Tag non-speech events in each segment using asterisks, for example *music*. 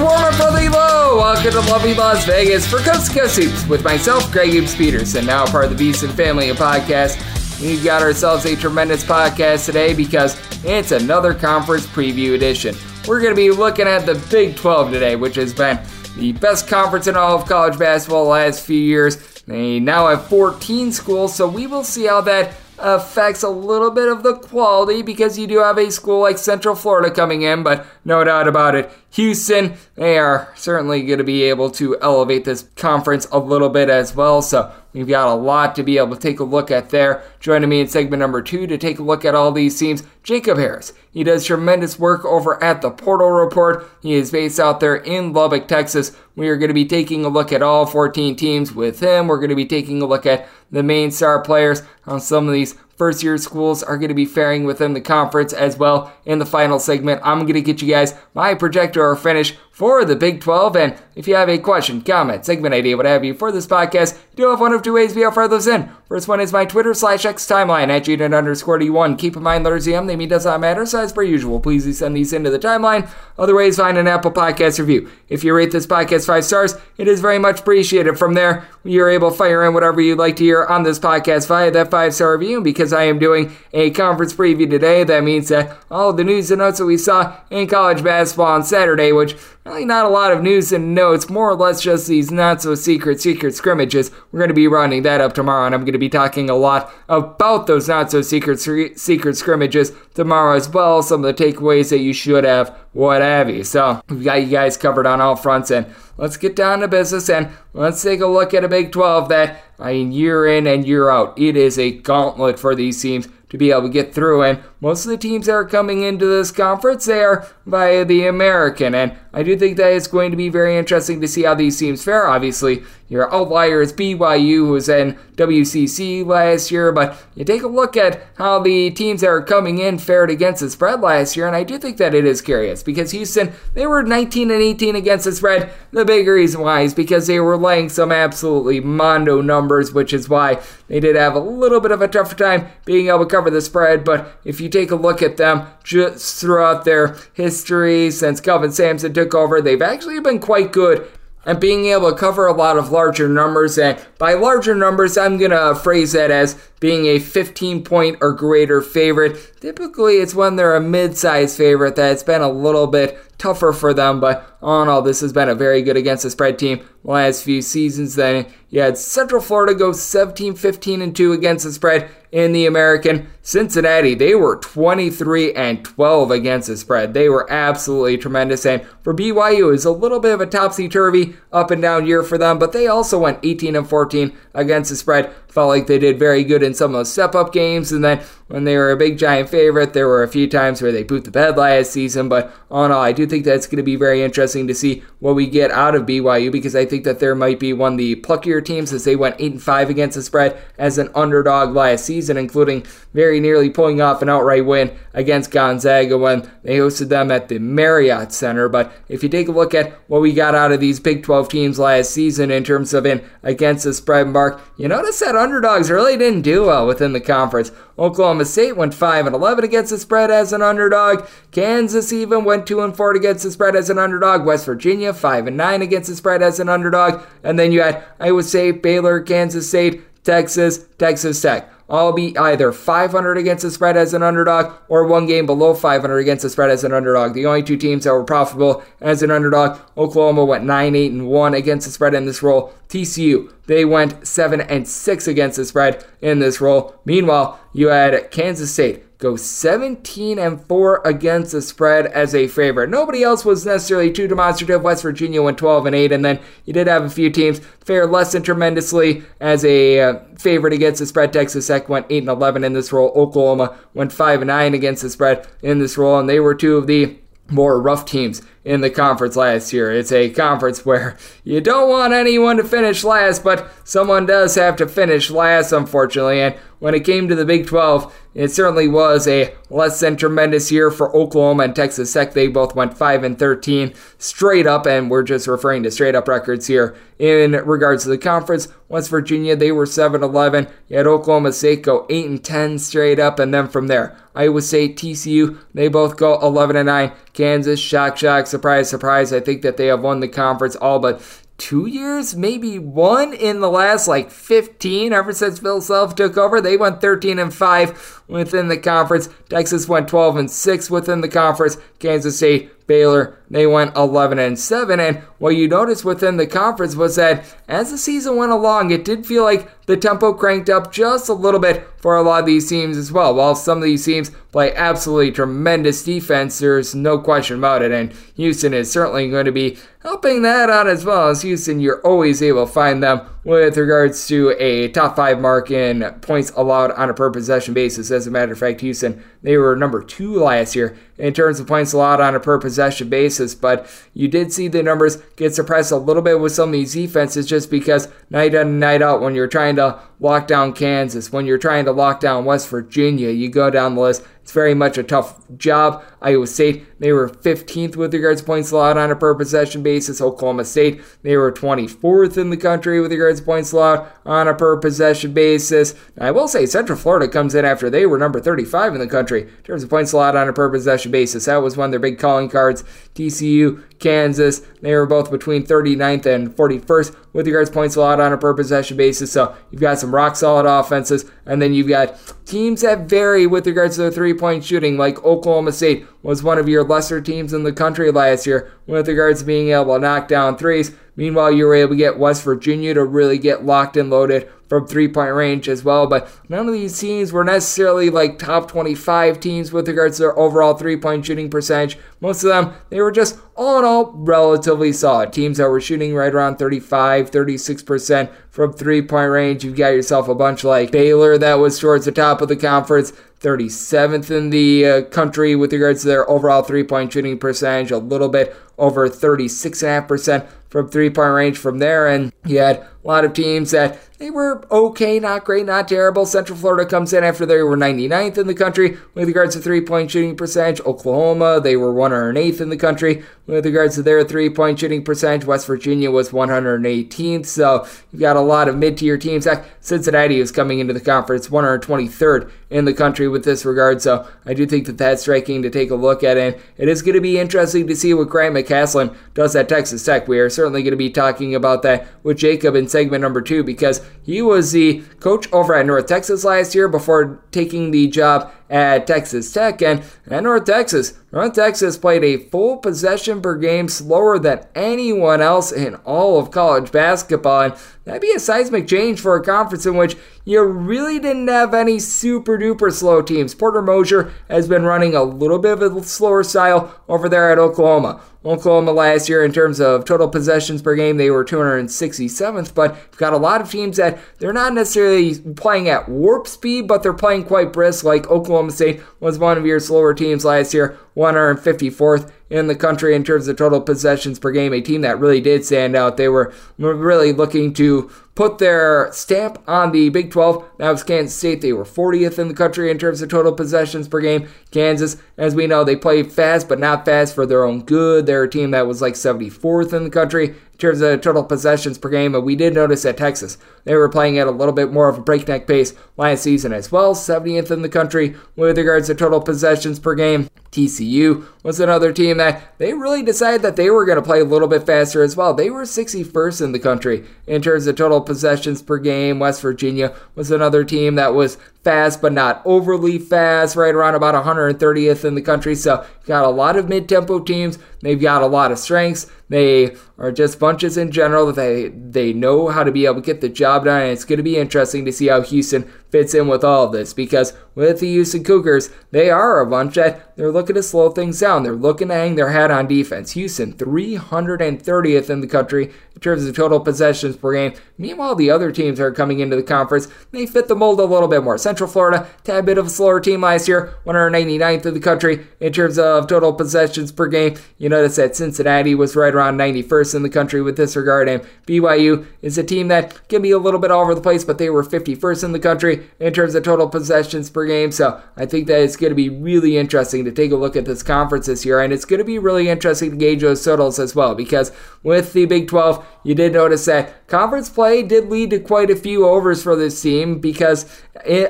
Warm up, brother low. Welcome to lovely Las Vegas for Coast to Coast Hoops with myself, Greg Hoops Peterson, now part of the VSiN family of podcasts. We've got ourselves a tremendous podcast today because it's another conference preview edition. We're going to be looking at the Big 12 today, which has been the best conference in all of college basketball the last few years. They now have 14 schools, so we will see how that affects a little bit of the quality because you do have a school like Central Florida coming in, but no doubt about it, Houston, they are certainly going to be able to elevate this conference a little bit as well. So we've got a lot to be able to take a look at there. Joining me in segment number two to take a look at all these teams, Jacob Harris. He does tremendous work over at the Portal Report. He is based out there in Lubbock, Texas. We are going to be taking a look at all 14 teams with him. We're going to be taking a look at the main star players on some of these first year schools are going to be faring within the conference as well. In the final segment, I'm going to get you guys my projector or finish for the Big 12. And if you have a question, comment, segment idea, what have you for this podcast, you do have one of two ways we offer those in. First one is my Twitter slash X timeline at Jaden underscore D1. Keep in mind, letters EM, they mean does not matter. So as per usual, please do send these into the timeline. Other ways, find an Apple Podcast review. If you rate this podcast five stars, it is very much appreciated. From there, you're able to fire in whatever you'd like to hear on this podcast via that five star review. Because I am doing a conference preview today, that means that all the news and notes that we saw in college basketball on Saturday, which really not a lot of news and notes, more or less just these not so secret, secret scrimmages. We're going to be rounding that up tomorrow, and I'm going to be talking a lot about those not so secret, secret scrimmages tomorrow as well. Some of the takeaways that you should have, what have you. So we've got you guys covered on all fronts, and let's get down to business and let's take a look at a Big 12 that, I mean, year in and year out, it is a gauntlet for these teams to be able to get through. And most of the teams that are coming into this conference, they are via the American. And I do think that it's going to be very interesting to see how these teams fare. Obviously, your outlier is BYU, who was in WCC last year, but you take a look at how the teams that are coming in fared against the spread last year, and I do think that it is curious because Houston, they were 19 and 18 against the spread. The big reason why is because they were laying some absolutely mondo numbers, which is why they did have a little bit of a tougher time being able to cover the spread. But if you take a look at them just throughout their history since Kelvin Sampson took over, they've actually been quite good and being able to cover a lot of larger numbers. And by larger numbers, I'm going to phrase that as being a 15 point or greater favorite. Typically, it's when they're a mid sized favorite that it's been a little bit tougher for them, but all in all, this has been a very good against the spread team the last few seasons. Then you had Central Florida go 17 15 and 2 against the spread in the American. Cincinnati, they were 23 and 12 against the spread. They were absolutely tremendous. And for BYU, it was a little bit of a topsy turvy up and down year for them, but they also went 18 and 14 against the spread. Felt like they did very good in some of those step up games. And then when they were a big giant favorite, there were a few times where they boot the bed last season. But all in all, I do think that's going to be very interesting to see what we get out of BYU because I think that there might be one of the pluckier teams as they went 8 and 5 against the spread as an underdog last season, including very nearly pulling off an outright win against Gonzaga when they hosted them at the Marriott Center. But if you take a look at what we got out of these Big 12 teams last season in terms of an against the spread mark, you notice that underdogs really didn't do well within the conference. Oklahoma State went 5 and 11 against the spread as an underdog. Kansas even went 2 and 4 against the spread as an underdog. West Virginia 5 and 9 against the spread as an underdog. And then you had Iowa State, Baylor, Kansas State, Texas, Texas Tech. All be either 500 against the spread as an underdog or one game below 500 against the spread as an underdog. The only two teams that were profitable as an underdog, Oklahoma went 9 8 and 1 against the spread in this role. TCU, they went 7 and 6 against the spread in this role. Meanwhile, you had Kansas State go 17 and 4 against the spread as a favorite. Nobody else was necessarily too demonstrative. West Virginia went 12 and 8, and then you did have a few teams fare less than tremendously as a uh, favorite against the spread. Texas Tech went 8 and 11 in this role. Oklahoma went 5 and 9 against the spread in this role, and they were two of the more rough teams in the conference last year. It's a conference where you don't want anyone to finish last, but someone does have to finish last, unfortunately. And when it came to the Big 12, it certainly was a less than tremendous year for Oklahoma and Texas Tech. They both went 5 and 13 straight up, and we're just referring to straight up records here in regards to the conference. West Virginia, they were 7 11. You had Oklahoma State go 8 and 10 straight up, and then from there, Iowa State, TCU, they both go 11 and 9. Kansas, shock, shock, surprise, surprise. I think that they have won the conference all but two years, maybe one in the last like 15 ever since Bill Self took over. They went 13 and 5 within the conference. Texas went 12 and 6 within the conference. Kansas State Baylor, they went 11 and 7. And what you noticed within the conference was that as the season went along, it did feel like the tempo cranked up just a little bit for a lot of these teams as well. While some of these teams play absolutely tremendous defense, there's no question about it. And Houston is certainly going to be helping that out as well. As Houston, you're always able to find them with regards to a top five mark in points allowed on a per possession basis. As a matter of fact, Houston, they were number two last year in terms of points allowed on a per possession basis, but you did see the numbers get suppressed a little bit with some of these defenses just because night in and night out, when you're trying to lock down Kansas, when you're trying to lock down West Virginia, you go down the list. It's very much a tough job. Iowa State, they were 15th with regards to points allowed on a per possession basis. Oklahoma State, they were 24th in the country with regards to points allowed on a per possession basis. Now, I will say Central Florida comes in after they were number 35 in the country in terms of points allowed on a per possession basis. That was one of their big calling cards. TCU, Kansas, they were both between 39th and 41st with regards points allowed on a per possession basis. So you've got some rock solid offenses, and then you've got teams that vary with regards to their three point shooting, like Oklahoma State was one of your lesser teams in the country last year with regards to being able to knock down threes. Meanwhile, you were able to get West Virginia to really get locked and loaded from three point range as well. But none of these teams were necessarily like top 25 teams with regards to their overall three point shooting percentage. Most of them, they were just all in all relatively solid. Teams that were shooting right around 35, 36% from three point range. You've got yourself a bunch like Baylor that was towards the top of the conference. 37th in the uh, country with regards to their overall three point shooting percentage, a little bit over 36.5% from three point range from there. And you had a lot of teams that they were okay, not great, not terrible. Central Florida comes in after they were 99th in the country with regards to three point shooting percentage. Oklahoma, they were 108th in the country with regards to their three point shooting percentage. West Virginia was 118th. So you've got a lot of mid tier teams. Cincinnati is coming into the conference 123rd in the country with this regard. So I do think that that's striking to take a look at. And it is going to be interesting to see what Grant McCasland does at Texas Tech. We are certainly going to be talking about that with Jacob in segment number two because he was the coach over at North Texas last year before taking the job at Texas Tech. And at North Texas, North Texas played a full possession per game slower than anyone else in all of college basketball. And that'd be a seismic change for a conference in which you really didn't have any super duper slow teams. Porter Moser has been running a little bit of a slower style over there at Oklahoma. Oklahoma last year, in terms of total possessions per game, they were 267th, but you've got a lot of teams that they're not necessarily playing at warp speed, but they're playing quite brisk, like Oklahoma State was one of your slower teams last year, 154th in the country in terms of total possessions per game, a team that really did stand out. They were really looking to put their stamp on the Big 12. That was Kansas State. They were 40th in the country in terms of total possessions per game. Kansas, as we know, they play fast, but not fast for their own good. They're a team that was like 74th in the country in terms of total possessions per game. But we did notice at Texas, they were playing at a little bit more of a breakneck pace last season as well. 70th in the country with regards to total possessions per game. TCU was another team that they really decided that they were going to play a little bit faster as well. They were 61st in the country in terms of total possessions per game. West Virginia was another team that was fast but not overly fast, right around about 130th in the country. So, got a lot of mid tempo teams. They've got a lot of strengths. They are just bunches in general that they they know how to be able to get the job done. And it's going to be interesting to see how Houston fits in with all of this because with the Houston Cougars, they are a bunch that they're looking to slow things down. They're looking to hang their hat on defense. Houston, 330th in the country in terms of total possessions per game. Meanwhile, the other teams are coming into the conference, they fit the mold a little bit more. Central Florida, tad bit of a slower team last year, 199th in the country in terms of total possessions per game. You notice that Cincinnati was right around 91st in the country with this regard, and BYU is a team that can be a little bit all over the place, but they were 51st in the country in terms of total possessions per game. So I think that it's going to be really interesting to take a look at this conference this year, and it's going to be really interesting to gauge those totals as well because with the Big 12, you did notice that conference play did lead to quite a few overs for this team because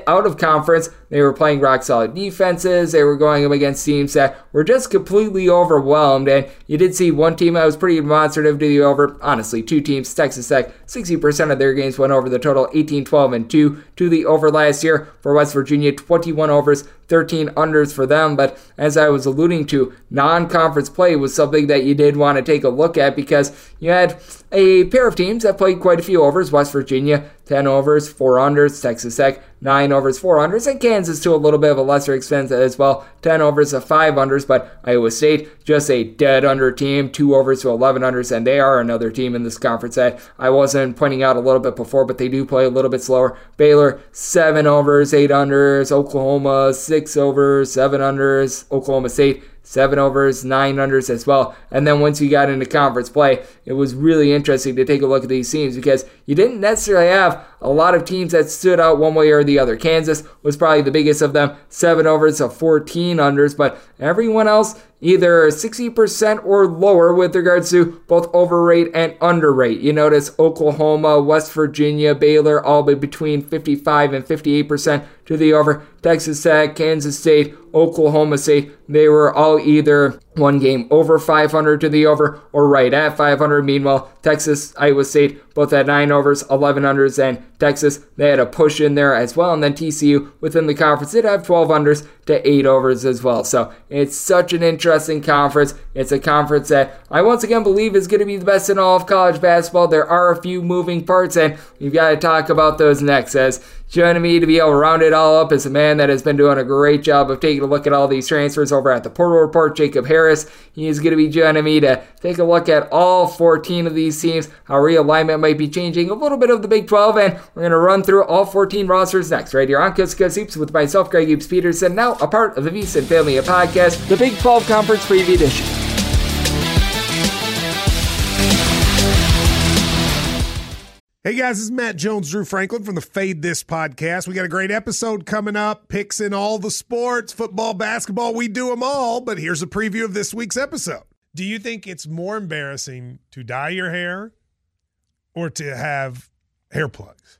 out of conference, they were playing rock solid defenses. They were going up against teams that were just completely overwhelmed. And you did see one team that was pretty demonstrative to the over. Honestly, two teams, Texas Tech, 60% of their games went over the total 18 12 and 2 to the over last year. For West Virginia, 21 overs, 13 unders for them. But as I was alluding to, non conference play was something that you did want to take a look at because you had a pair of teams that played quite a few overs. West Virginia, 10 overs, 4 unders, Texas Tech, 9 overs, 4 unders, and Kansas to a little bit of a lesser extent as well, 10 overs of 5 unders, but Iowa State, just a dead under team, 2 overs to 11 unders, and they are another team in this conference that I wasn't pointing out a little bit before, but they do play a little bit slower. Baylor, 7 overs, 8 unders, Oklahoma, 6 overs, 7 unders, Oklahoma State, seven overs, nine unders as well. And then once you got into conference play, it was really interesting to take a look at these teams because you didn't necessarily have a lot of teams that stood out one way or the other. Kansas was probably the biggest of them, seven overs of 14 unders, but everyone else either 60% or lower with regards to both overrate and underrate. You notice Oklahoma, West Virginia, Baylor all between 55 and 58% to the over. Texas Tech, Kansas State, Oklahoma State, they were all either one game over 500 to the over or right at 500. Meanwhile, Texas, Iowa State, both at 9 overs, 11 unders, and Texas, they had a push in there as well. And then TCU within the conference did have 12 unders to 8 overs as well. So it's such an interesting conference. It's a conference that I once again believe is going to be the best in all of college basketball. There are a few moving parts, and we've got to talk about those next as Joining me to be able to round it all up is a man that has been doing a great job of taking a look at all these transfers over at the Portal Report, Jacob Harris. He is going to be joining me to take a look at all 14 of these teams, how realignment might be changing a little bit of the Big 12, and we're going to run through all 14 rosters next, right here on Coast Hoops with myself, Greg Hoops Peterson, now a part of the VSiN Family of Podcast, the Big 12 Conference Preview Edition. Hey guys, this is Matt Jones, Drew Franklin from the Fade This podcast. We got a great episode coming up, picks in all the sports, football, basketball, we do them all. But here's a preview of this week's episode. Do you think it's more embarrassing to dye your hair or to have hair plugs?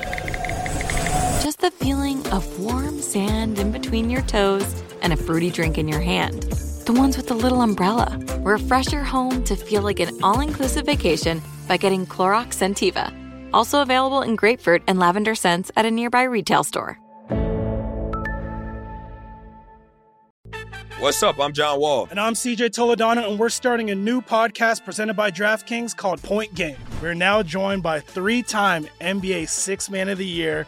the feeling of warm sand in between your toes and a fruity drink in your hand. The ones with the little umbrella. Refresh your home to feel like an all inclusive vacation by getting Clorox Scentiva. Also available in grapefruit and lavender scents at a nearby retail store. What's up? I'm John Wall. And I'm CJ Toledano, and we're starting a new podcast presented by DraftKings called Point Game. We're now joined by three time NBA Six Man of the Year,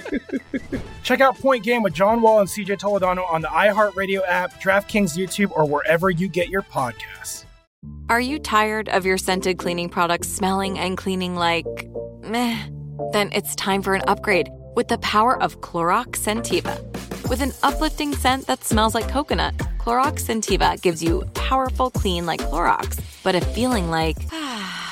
*laughs* Check out Point Game with John Wall and CJ Toledano on the iHeartRadio app, DraftKings YouTube, or wherever you get your podcasts. Are you tired of your scented cleaning products smelling and cleaning like meh? Then it's time for an upgrade with the power of Clorox Scentiva. With an uplifting scent that smells like coconut, Clorox Scentiva gives you powerful clean like Clorox, but a feeling like *sighs* ah,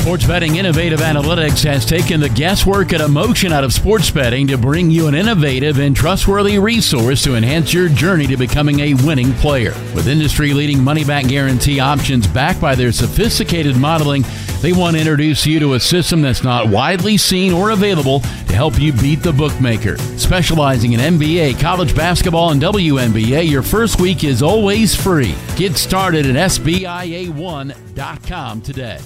Sports Betting Innovative Analytics has taken the guesswork and emotion out of sports betting to bring you an innovative and trustworthy resource to enhance your journey to becoming a winning player. With industry leading money back guarantee options backed by their sophisticated modeling, they want to introduce you to a system that's not widely seen or available to help you beat the bookmaker. Specializing in NBA, college basketball, and WNBA, your first week is always free. Get started at SBIA1.com today.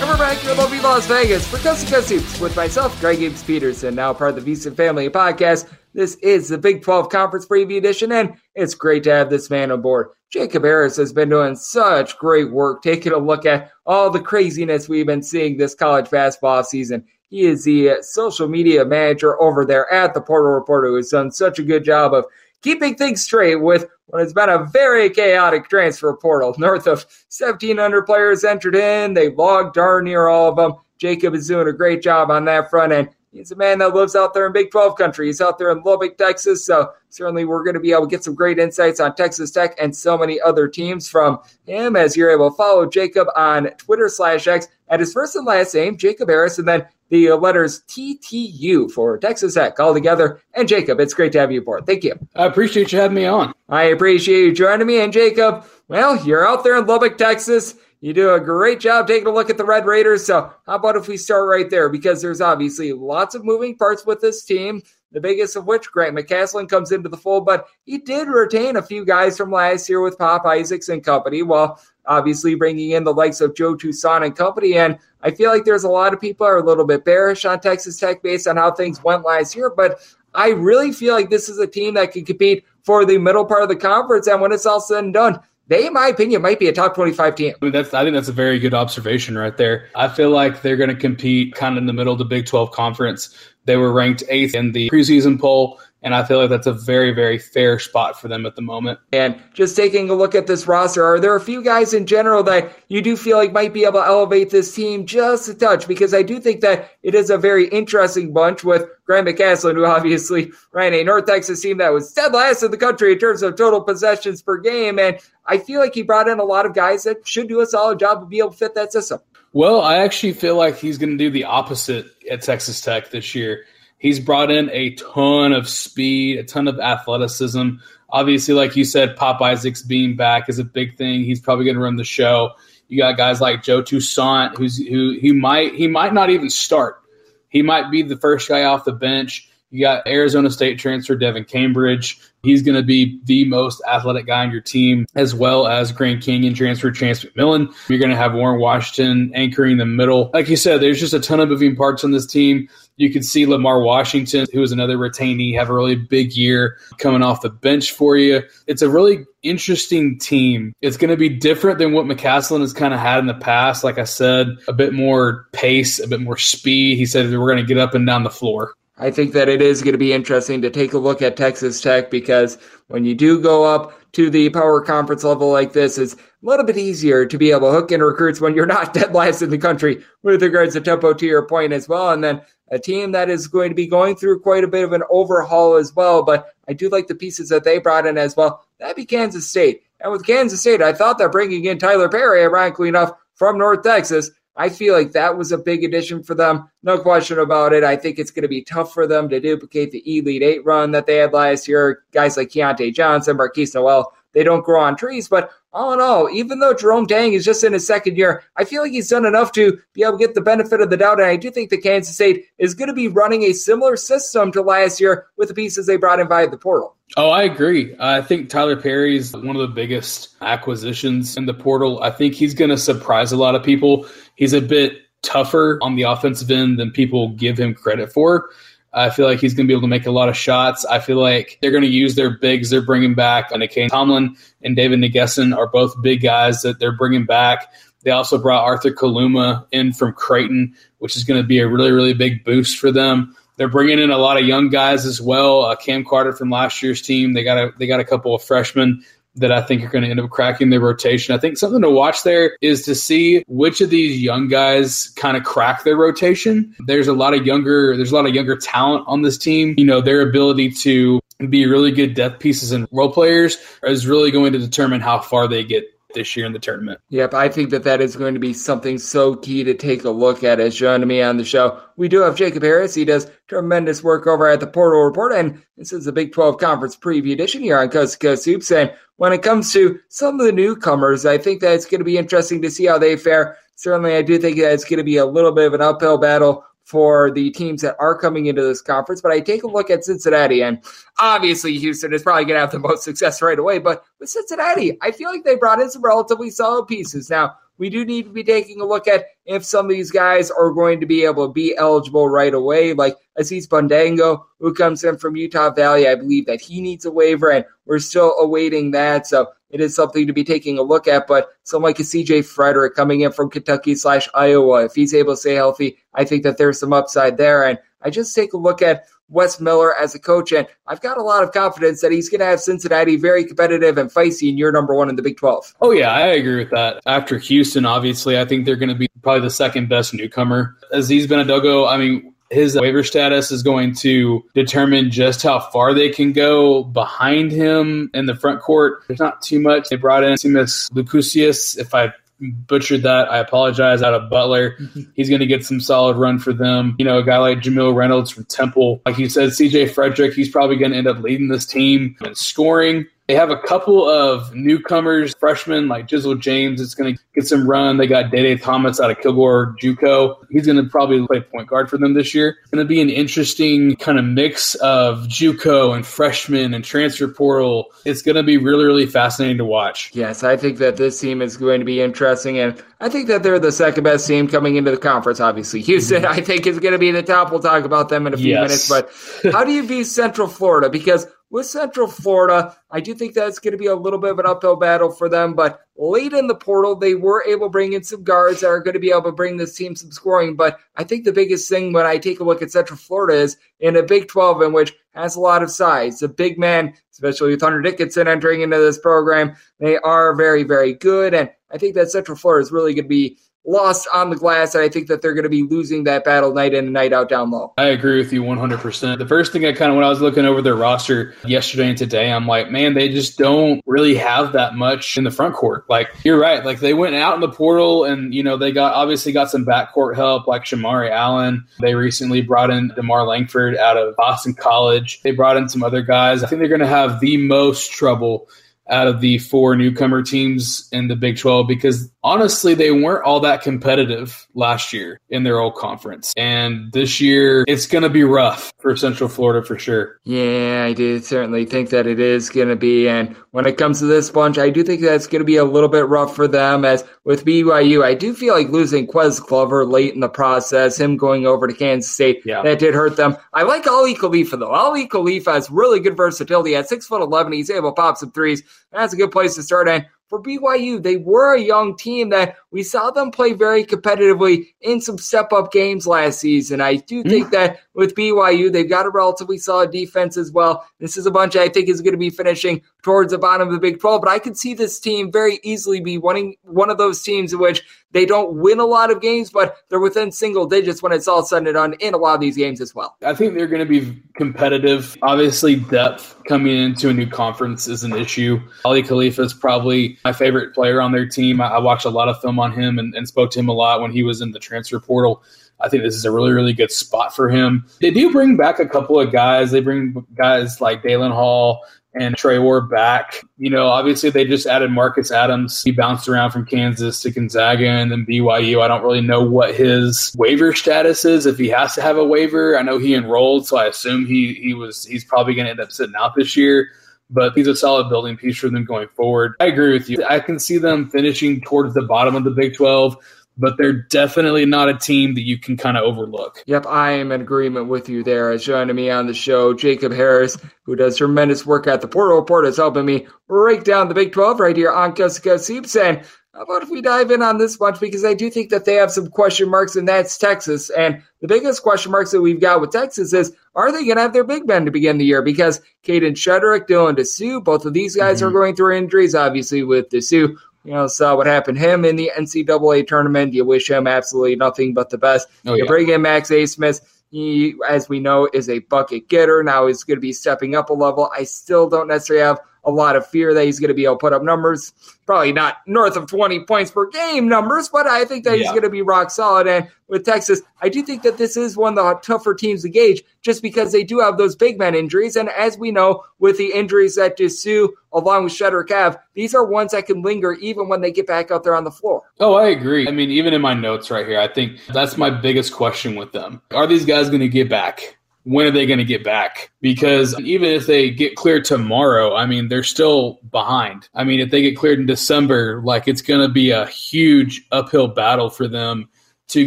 And we're back in lovely Las Vegas for Coast to with myself, Greg Gibbs Peterson, now part of the VSiN Family Podcast. This is the Big 12 Conference Preview Edition, and it's great to have this man on board. Jacob Harris has been doing such great work taking a look at all the craziness we've been seeing this college basketball season. He is the social media manager over there at the Portal Reporter, who has done such a good job of keeping things straight with what has been a very chaotic transfer portal. North of 1,700 players entered in. They logged darn near all of them. Jacob is doing a great job on that front end. He's a man that lives out there in Big 12 country. He's out there in Lubbock, Texas. So certainly we're going to be able to get some great insights on Texas Tech and so many other teams from him as you're able to follow Jacob on Twitter slash X at his first and last name, Jacob Harris, and then the letters TTU for Texas Tech all together. And Jacob, it's great to have you aboard. Thank you. I appreciate you having me on. I appreciate you joining me. And Jacob, well, you're out there in Lubbock, Texas. You do a great job taking a look at the Red Raiders. So, how about if we start right there? Because there's obviously lots of moving parts with this team. The biggest of which, Grant McCasland comes into the fold, but he did retain a few guys from last year with Pop Isaacs and company, while obviously bringing in the likes of Joe Toussaint and company. And I feel like there's a lot of people are a little bit bearish on Texas Tech based on how things went last year, but I really feel like this is a team that can compete for the middle part of the conference. And when it's all said and done, they, in my opinion, might be a top 25 team. I mean, that's I think that's a very good observation right there. I feel like they're going to compete kind of in the middle of the Big 12 conference. They were ranked eighth in the preseason poll, and I feel like that's a very, very fair spot for them at the moment. And just taking a look at this roster, are there a few guys in general that you do feel like might be able to elevate this team just a touch? Because I do think that it is a very interesting bunch with Grant McCasland, who obviously ran a North Texas team that was dead last in the country in terms of total possessions per game. And I feel like he brought in a lot of guys that should do a solid job of be able to fit that system. Well, I actually feel like he's going to do the opposite at Texas Tech this year. He's brought in a ton of speed, a ton of athleticism, Obviously, like you said, Pop Isaacs being back is a big thing. He's probably going to run the show. You got guys like Joe Toussaint, who's who he might he might not even start. He might be the first guy off the bench. You got Arizona State transfer Devan Cambridge. He's going to be the most athletic guy on your team, as well as Grand Canyon transfer Chance McMillian. You're going to have Warren Washington anchoring the middle. Like you said, there's just a ton of moving parts on this team. You can see Lamar Washington, who is another retainee, have a really big year coming off the bench for you. It's a really interesting team. It's going to be different than what McCasland has kind of had in the past. Like I said, a bit more pace, a bit more speed. He said we're going to get up and down the floor. I think that it is going to be interesting to take a look at Texas Tech because when you do go up to the power conference level like this, it's a little bit easier to be able to hook in recruits when you're not *laughs* dead last in the country with regards to tempo to your point as well. And then a team that is going to be going through quite a bit of an overhaul as well. But I do like the pieces that they brought in as well. That'd be Kansas State. And with Kansas State, I thought that bringing in Tyler Perry, ironically enough, from North Texas, I feel like that was a big addition for them. No question about it. I think it's going to be tough for them to duplicate the Elite Eight run that they had last year. Guys like Keyontae Johnson, Markquis Nowell, they don't grow on trees. But all in all, even though Jerome Tang is just in his second year, I feel like he's done enough to be able to get the benefit of the doubt. And I do think the Kansas State is going to be running a similar system to last year with the pieces they brought in via the portal. Oh, I agree. I think Tyler Perry is one of the biggest acquisitions in the portal. I think he's going to surprise a lot of people. He's a bit tougher on the offensive end than people give him credit for. I feel like he's going to be able to make a lot of shots. I feel like they're going to use their bigs they're bringing back. And Kane Tomlin and David N'Guessan are both big guys that they're bringing back. They also brought Arthur Kaluma in from Creighton, which is going to be a really, really big boost for them. They're bringing in a lot of young guys as well. Uh, Cam Carter from last year's team. They got a they got a couple of freshmen that I think are going to end up cracking their rotation. I think something to watch there is to see which of these young guys kind of crack their rotation. There's a lot of younger there's a lot of younger talent on this team. You know, their ability to be really good depth pieces and role players is really going to determine how far they get this year in the tournament. Yep, I think that that is going to be something so key to take a look at. As joining me on the show, we do have Jacob Harris. He does tremendous work over at the Portal Report, and this is the Big 12 Conference Preview Edition here on Coast to Coast Hoops. And when it comes to some of the newcomers, I think that it's going to be interesting to see how they fare. Certainly, I do think that it's going to be a little bit of an uphill battle for the teams that are coming into this conference. But I take a look at Cincinnati, and obviously Houston is probably going to have the most *laughs* success right away. But with Cincinnati, I feel like they brought in some relatively solid pieces. Now, we do need to be taking a look at if some of these guys are going to be able to be eligible right away, like Aziz Bandaogo, who comes in from Utah Valley. I believe that he needs a waiver, and we're still awaiting that. So it is something to be taking a look at. But someone like a CJ Frederick coming in from Kentucky slash Iowa, if he's able to stay healthy, I think that there's some upside there. And I just take a look at Wes Miller as a coach, and I've got a lot of confidence that he's going to have Cincinnati very competitive and feisty in year number one in the Big 12. Oh, yeah, I agree with that. After Houston, obviously, I think they're going to be probably the second best newcomer. Aziz Bandaogo, I mean, his waiver status is going to determine just how far they can go behind him in the front court. There's not too much. They brought in Simas Lukosius, if I butchered that. I apologize. Out of Butler, mm-hmm. he's going to get some solid run for them. You know, a guy like Jamille Reynolds from Temple, like you said, CJ Frederick, he's probably going to end up leading this team in scoring. They have a couple of newcomers, freshmen like Jizzle James. It's going to get some run. They got Day Day Thomas out of Kilgore JUCO. He's going to probably play point guard for them this year. It's going to be an interesting kind of mix of JUCO and freshman and transfer portal. It's going to be really, really fascinating to watch. Yes, I think that this team is going to be interesting, and I think that they're the second best team coming into the conference. Obviously, Houston, mm-hmm. I think, is going to be in the top. We'll talk about them in a few Yes. minutes. But how do you view Central Florida? Because with Central Florida, I do think that's going to be a little bit of an uphill battle for them. But late in the portal, they were able to bring in some guards that are going to be able to bring this team some scoring. But I think the biggest thing when I take a look at Central Florida is in a Big 12 in which has a lot of size. The big man, especially with Hunter Dickinson entering into this program, they are very, very good. And I think that Central Florida is really going to be lost on the glass. And I think that they're going to be losing that battle night in and night out down low. I agree with you 100%. The first thing I kind of, when I was looking over their roster yesterday and today, I'm like, man, they just don't really have that much in the front court. Like, you're right. Like, they went out in the portal and, you know, they got obviously got some backcourt help like Shemarri Allen. They recently brought in DeMar Langford out of Boston College. They brought in some other guys. I think they're going to have the most trouble out of the four newcomer teams in the Big 12 because honestly, they weren't all that competitive last year in their old conference. And this year, it's going to be rough for Central Florida for sure. Yeah, I do certainly think that it is going to be. And when it comes to this bunch, I do think that's going to be a little bit rough for them. As with BYU, I do feel like losing Ques Glover late in the process, him going over to Kansas State, yeah. that did hurt them. I like Aly Khalifa, though. Aly Khalifa has really good versatility. At 6'11, he's able to pop some threes. That's a good place to start. And for BYU, they were a young team that we saw them play very competitively in some step up games last season. I do think mm-hmm. that with BYU, they've got a relatively solid defense as well. This is a bunch I think is going to be finishing towards the bottom of the Big 12, but I could see this team very easily be winning one of those teams in which they don't win a lot of games, but they're within single digits when it's all said and done in a lot of these games as well. I think they're going to be competitive. Obviously, depth coming into a new conference is an issue. Aly Khalifa is probably my favorite player on their team. I, watched a lot of film on him and, and spoke to him a lot when he was in the transfer portal. I think this is a really, really good spot for him. They do bring back a couple of guys. They bring guys like Dallin Hall, and Trey Ward back. You know, obviously they just added Marcus Adams. He bounced around from Kansas to Gonzaga and then BYU. I don't really know what his waiver status is if he has to have a waiver. I know he enrolled, so I assume he he was he's probably going to end up sitting out this year. But he's a solid building piece for them going forward. I agree with you. I can see them finishing towards the bottom of the Big 12 but they're definitely not a team that you can kind of overlook. Yep, I am in agreement with you there. As joining me on the show, Jacob Harris, who does tremendous work at the Portal Report, is helping me break down the Big 12 right here on Coast to. And how about if we dive in on this bunch? Because I do think that they have some question marks, and that's Texas. And the biggest question marks that we've got with Texas is are they going to have their big men to begin the year? Because Kadin Shedrick, Dylan Disu, both of these guys mm-hmm. are going through injuries. Obviously, with Disu, you know, saw what happened to him in the NCAA tournament. You wish him absolutely nothing but the best. Oh, yeah. You bring in Max Abmas. He, as we know, is a bucket getter. Now he's going to be stepping up a level. I still don't necessarily have a lot of fear that he's going to be able to put up numbers. Probably not north of 20 points per game numbers, but I think that yeah. he's going to be rock solid. And with Texas, I do think that this is one of the tougher teams to gauge just because they do have those big man injuries. And as we know, with the injuries that Disu along with Shedrick have, these are ones that can linger even when they get back out there on the floor. Oh, I agree. I mean, even in my notes right here, I think that's my biggest question with them. Are these guys going to get back? When are they going to get back? Because even if they get cleared tomorrow, I mean, they're still behind. I mean, if they get cleared in December, like it's going to be a huge uphill battle for them to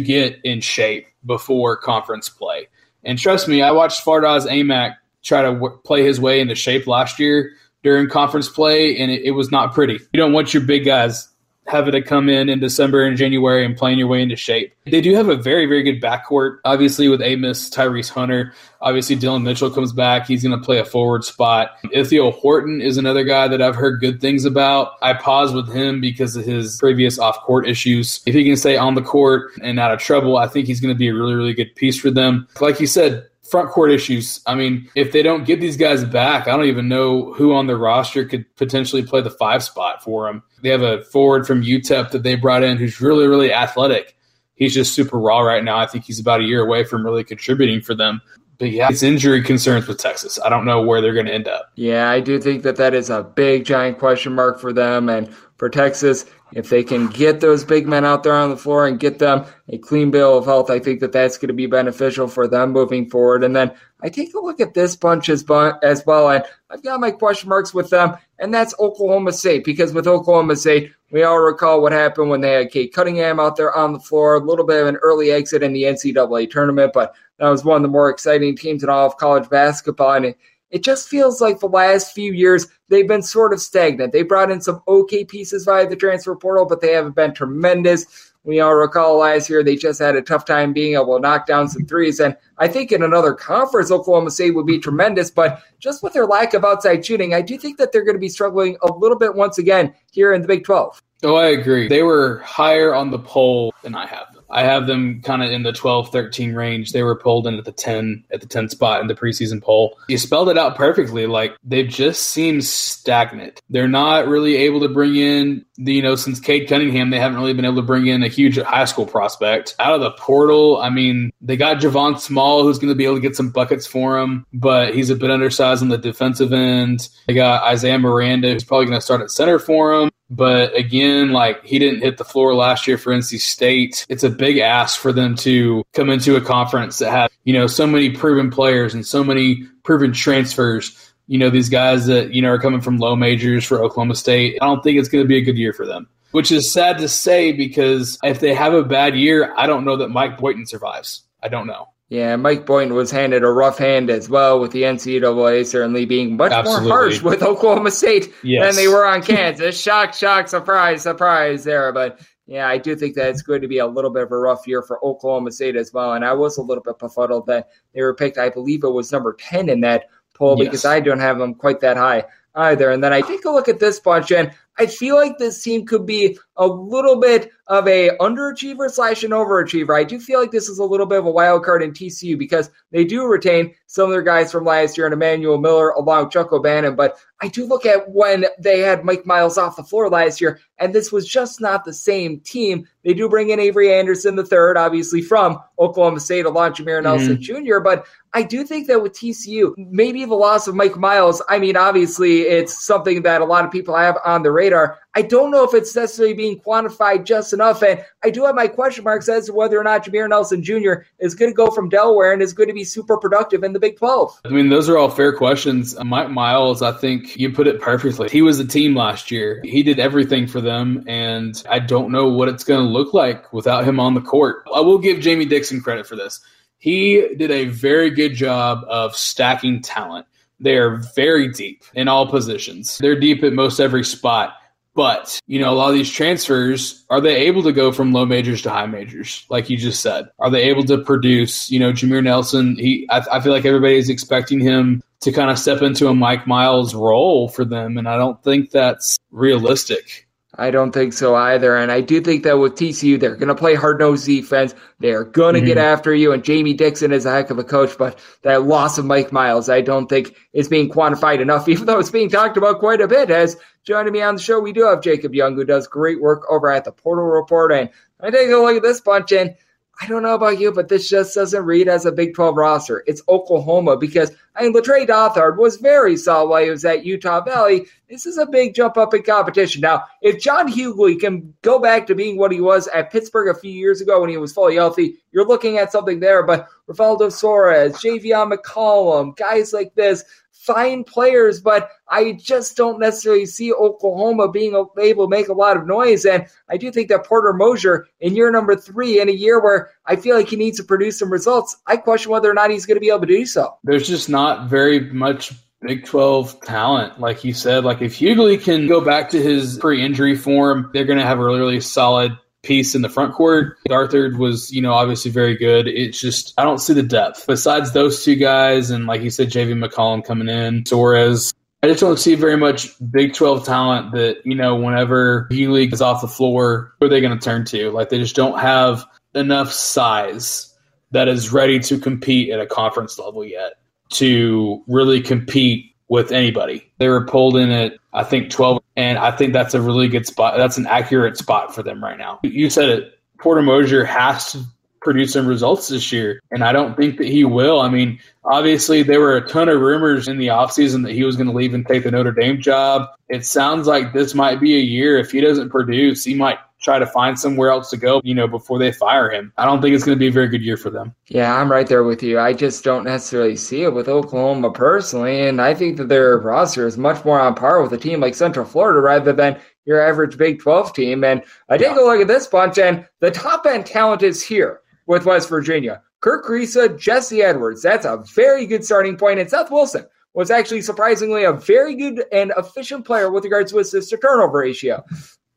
get in shape before conference play. And trust me, I watched Fardaws Aimaq try to w- play his way into shape last year during conference play, and it, it was not pretty. You don't want your big guys having to come in in December and January and playing your way into shape. They do have a very, very good backcourt, obviously, with Abmas, Tyrese Hunter. Obviously, Dillon Mitchell comes back. He's going to play a forward spot. Ithiel Horton is another guy that I've heard good things about. I pause with him because of his previous off court issues. If he can stay on the court and out of trouble, I think he's going to be a really, really good piece for them. Like you said, front court issues. I mean, if they don't get these guys back, I don't even know who on the roster could potentially play the five spot for them. They have a forward from UTEP that they brought in who's really, really athletic. He's just super raw right now. I think he's about a year away from really contributing for them. But yeah, it's injury concerns with Texas. I don't know where they're going to end up. Yeah, I do think that that is a big, giant question mark for them. And for Texas, if they can get those big men out there on the floor and get them a clean bill of health, I think that that's going to be beneficial for them moving forward. And then I take a look at this bunch as, as well, and I've got my question marks with them, and that's Oklahoma State, because with Oklahoma State, we all recall what happened when they had Cade Cunningham out there on the floor, a little bit of an early exit in the NCAA tournament, but that was one of the more exciting teams in all of college basketball. And it, just feels like the last few years they've been sort of stagnant. They brought in some okay pieces via the transfer portal, but they haven't been tremendous. We all recall last year they just had a tough time being able to knock down some threes. And I think in another conference, Oklahoma State would be tremendous. But just with their lack of outside shooting, I do think that they're going to be struggling a little bit once again here in the Big 12. Oh, I agree. They were higher on the poll than I have. I have them kind of in the 12, 13 range. They were pulled in at the 10, at the 10 spot in the preseason poll. You spelled it out perfectly. Like they just seem stagnant. They're not really able to bring in the, you know, since Cade Cunningham, they haven't really been able to bring in a huge high school prospect. Out of the portal, I mean, they got Javon Small, who's going to be able to get some buckets for him, but he's a bit undersized on the defensive end. They got Isaiah Miranda, who's probably going to start at center for him. But again, like he didn't hit the floor last year for NC State. It's a big ask for them to come into a conference that has, you know, so many proven players and so many proven transfers. You know, these guys that, you know, are coming from low majors for Oklahoma State. I don't think it's going to be a good year for them, which is sad to say because if they have a bad year, I don't know that Mike Boynton survives. I don't know. Yeah, Mike Boynton was handed a rough hand as well, with the NCAA certainly being much Absolutely. more harsh with Oklahoma State Yes. than they were on *laughs* Kansas. shock, shock, surprise, surprise there. But yeah, I do think that it's going to be a little bit of a rough year for Oklahoma State as well. And I was a little bit befuddled that they were picked, I believe it was number 10 in that poll Yes. because I don't have them quite that high either. And then I take a look at this bunch and I feel like this team could be a little bit of a underachiever slash an overachiever. I do feel like this is a little bit of a wild card in TCU because they do retain some of their guys from last year and Emmanuel Miller along with Chuck O'Bannon. But I do look at when they had Mike Miles off the floor last year, and this was just not the same team. They do bring in Avery Anderson the third, obviously from Oklahoma State, along Jameer Nelson mm-hmm. Jr. But I do think that with TCU, maybe the loss of Mike Miles, I mean, obviously it's something that a lot of people have on the radar. I don't know if it's necessarily being quantified just enough. And I do have my question marks as to whether or not Jameer Nelson Jr. is going to go from Delaware and is going to be super productive in the Big 12. I mean, those are all fair questions. Mike Miles, I think you put it perfectly. He was a team last year. He did everything for them, and I don't know what it's going to look like without him on the court. I will give Jamie Dixon credit for this. He did a very good job of stacking talent. They are very deep in all positions. They're deep at most every spot. But, you know, a lot of these transfers, are they able to go from low majors to high majors, like you just said? Are they able to produce, you know, Jameer Nelson? He, I, I feel like everybody's expecting him to kind of step into a Mike Miles role for them, and I don't think that's realistic. I don't think so either. And I do think that with TCU, they're going to play hard nosed defense. They're going to get mm-hmm. after you. And Jamie Dixon is a heck of a coach, but that loss of Mike Miles, I don't think is being quantified enough, *laughs* even though it's being talked about quite a bit. As joining me on the show, we do have Jacob Young, who does great work over at the Portal Report. And I take a look at this bunch, and I don't know about you, but this just doesn't read as a Big 12 roster. It's Oklahoma because I mean, Le'Tre Darthard was very solid while he was at Utah Valley. This is a big jump up in competition. Now, if John Hugley can go back to being what he was at Pittsburgh a few years ago when he was fully healthy, you're looking at something there. But Rivaldo Soares, Javian McCollum, guys like this, fine players, but I just don't necessarily see Oklahoma being able to make a lot of noise. And I do think that Porter Moser in year number three, in a year where I feel like he needs to produce some results, I question whether or not he's going to be able to do so. There's just not very much Big 12 talent, like you said. Like if Hugley can go back to his pre-injury form, they're going to have a really, really solid piece in the front court. Arthur was, you know, obviously very good. It's just I don't see the depth. Besides those two guys, and like you said, JV McCollum coming in, Torres. I just don't see very much Big 12 talent that, you know, whenever Hugley is off the floor, who are they going to turn to? Like they just don't have enough size that is ready to compete at a conference level yet to really compete with anybody. They were pulled in at I think 12 and I think that's a really good spot. That's an accurate spot for them right now. You said it. Porter Moser has to produce some results this year and I don't think that he will. I mean, obviously there were a ton of rumors in the offseason that he was going to leave and take the Notre Dame job. It sounds like this might be a year if he doesn't produce, he might try to find somewhere else to go, you know, before they fire him. I don't think it's going to be a very good year for them. Yeah, I'm right there with you. I just don't necessarily see it with Oklahoma personally, and I think that their roster is much more on par with a team like Central Florida rather than your average Big 12 team. And I take a look at this bunch, and the top end talent is here with West Virginia. Kerr Kriisa, Jesse Edwards. That's a very good starting point. And Seth Wilson was actually surprisingly a very good and efficient player with regards to assist to turnover ratio.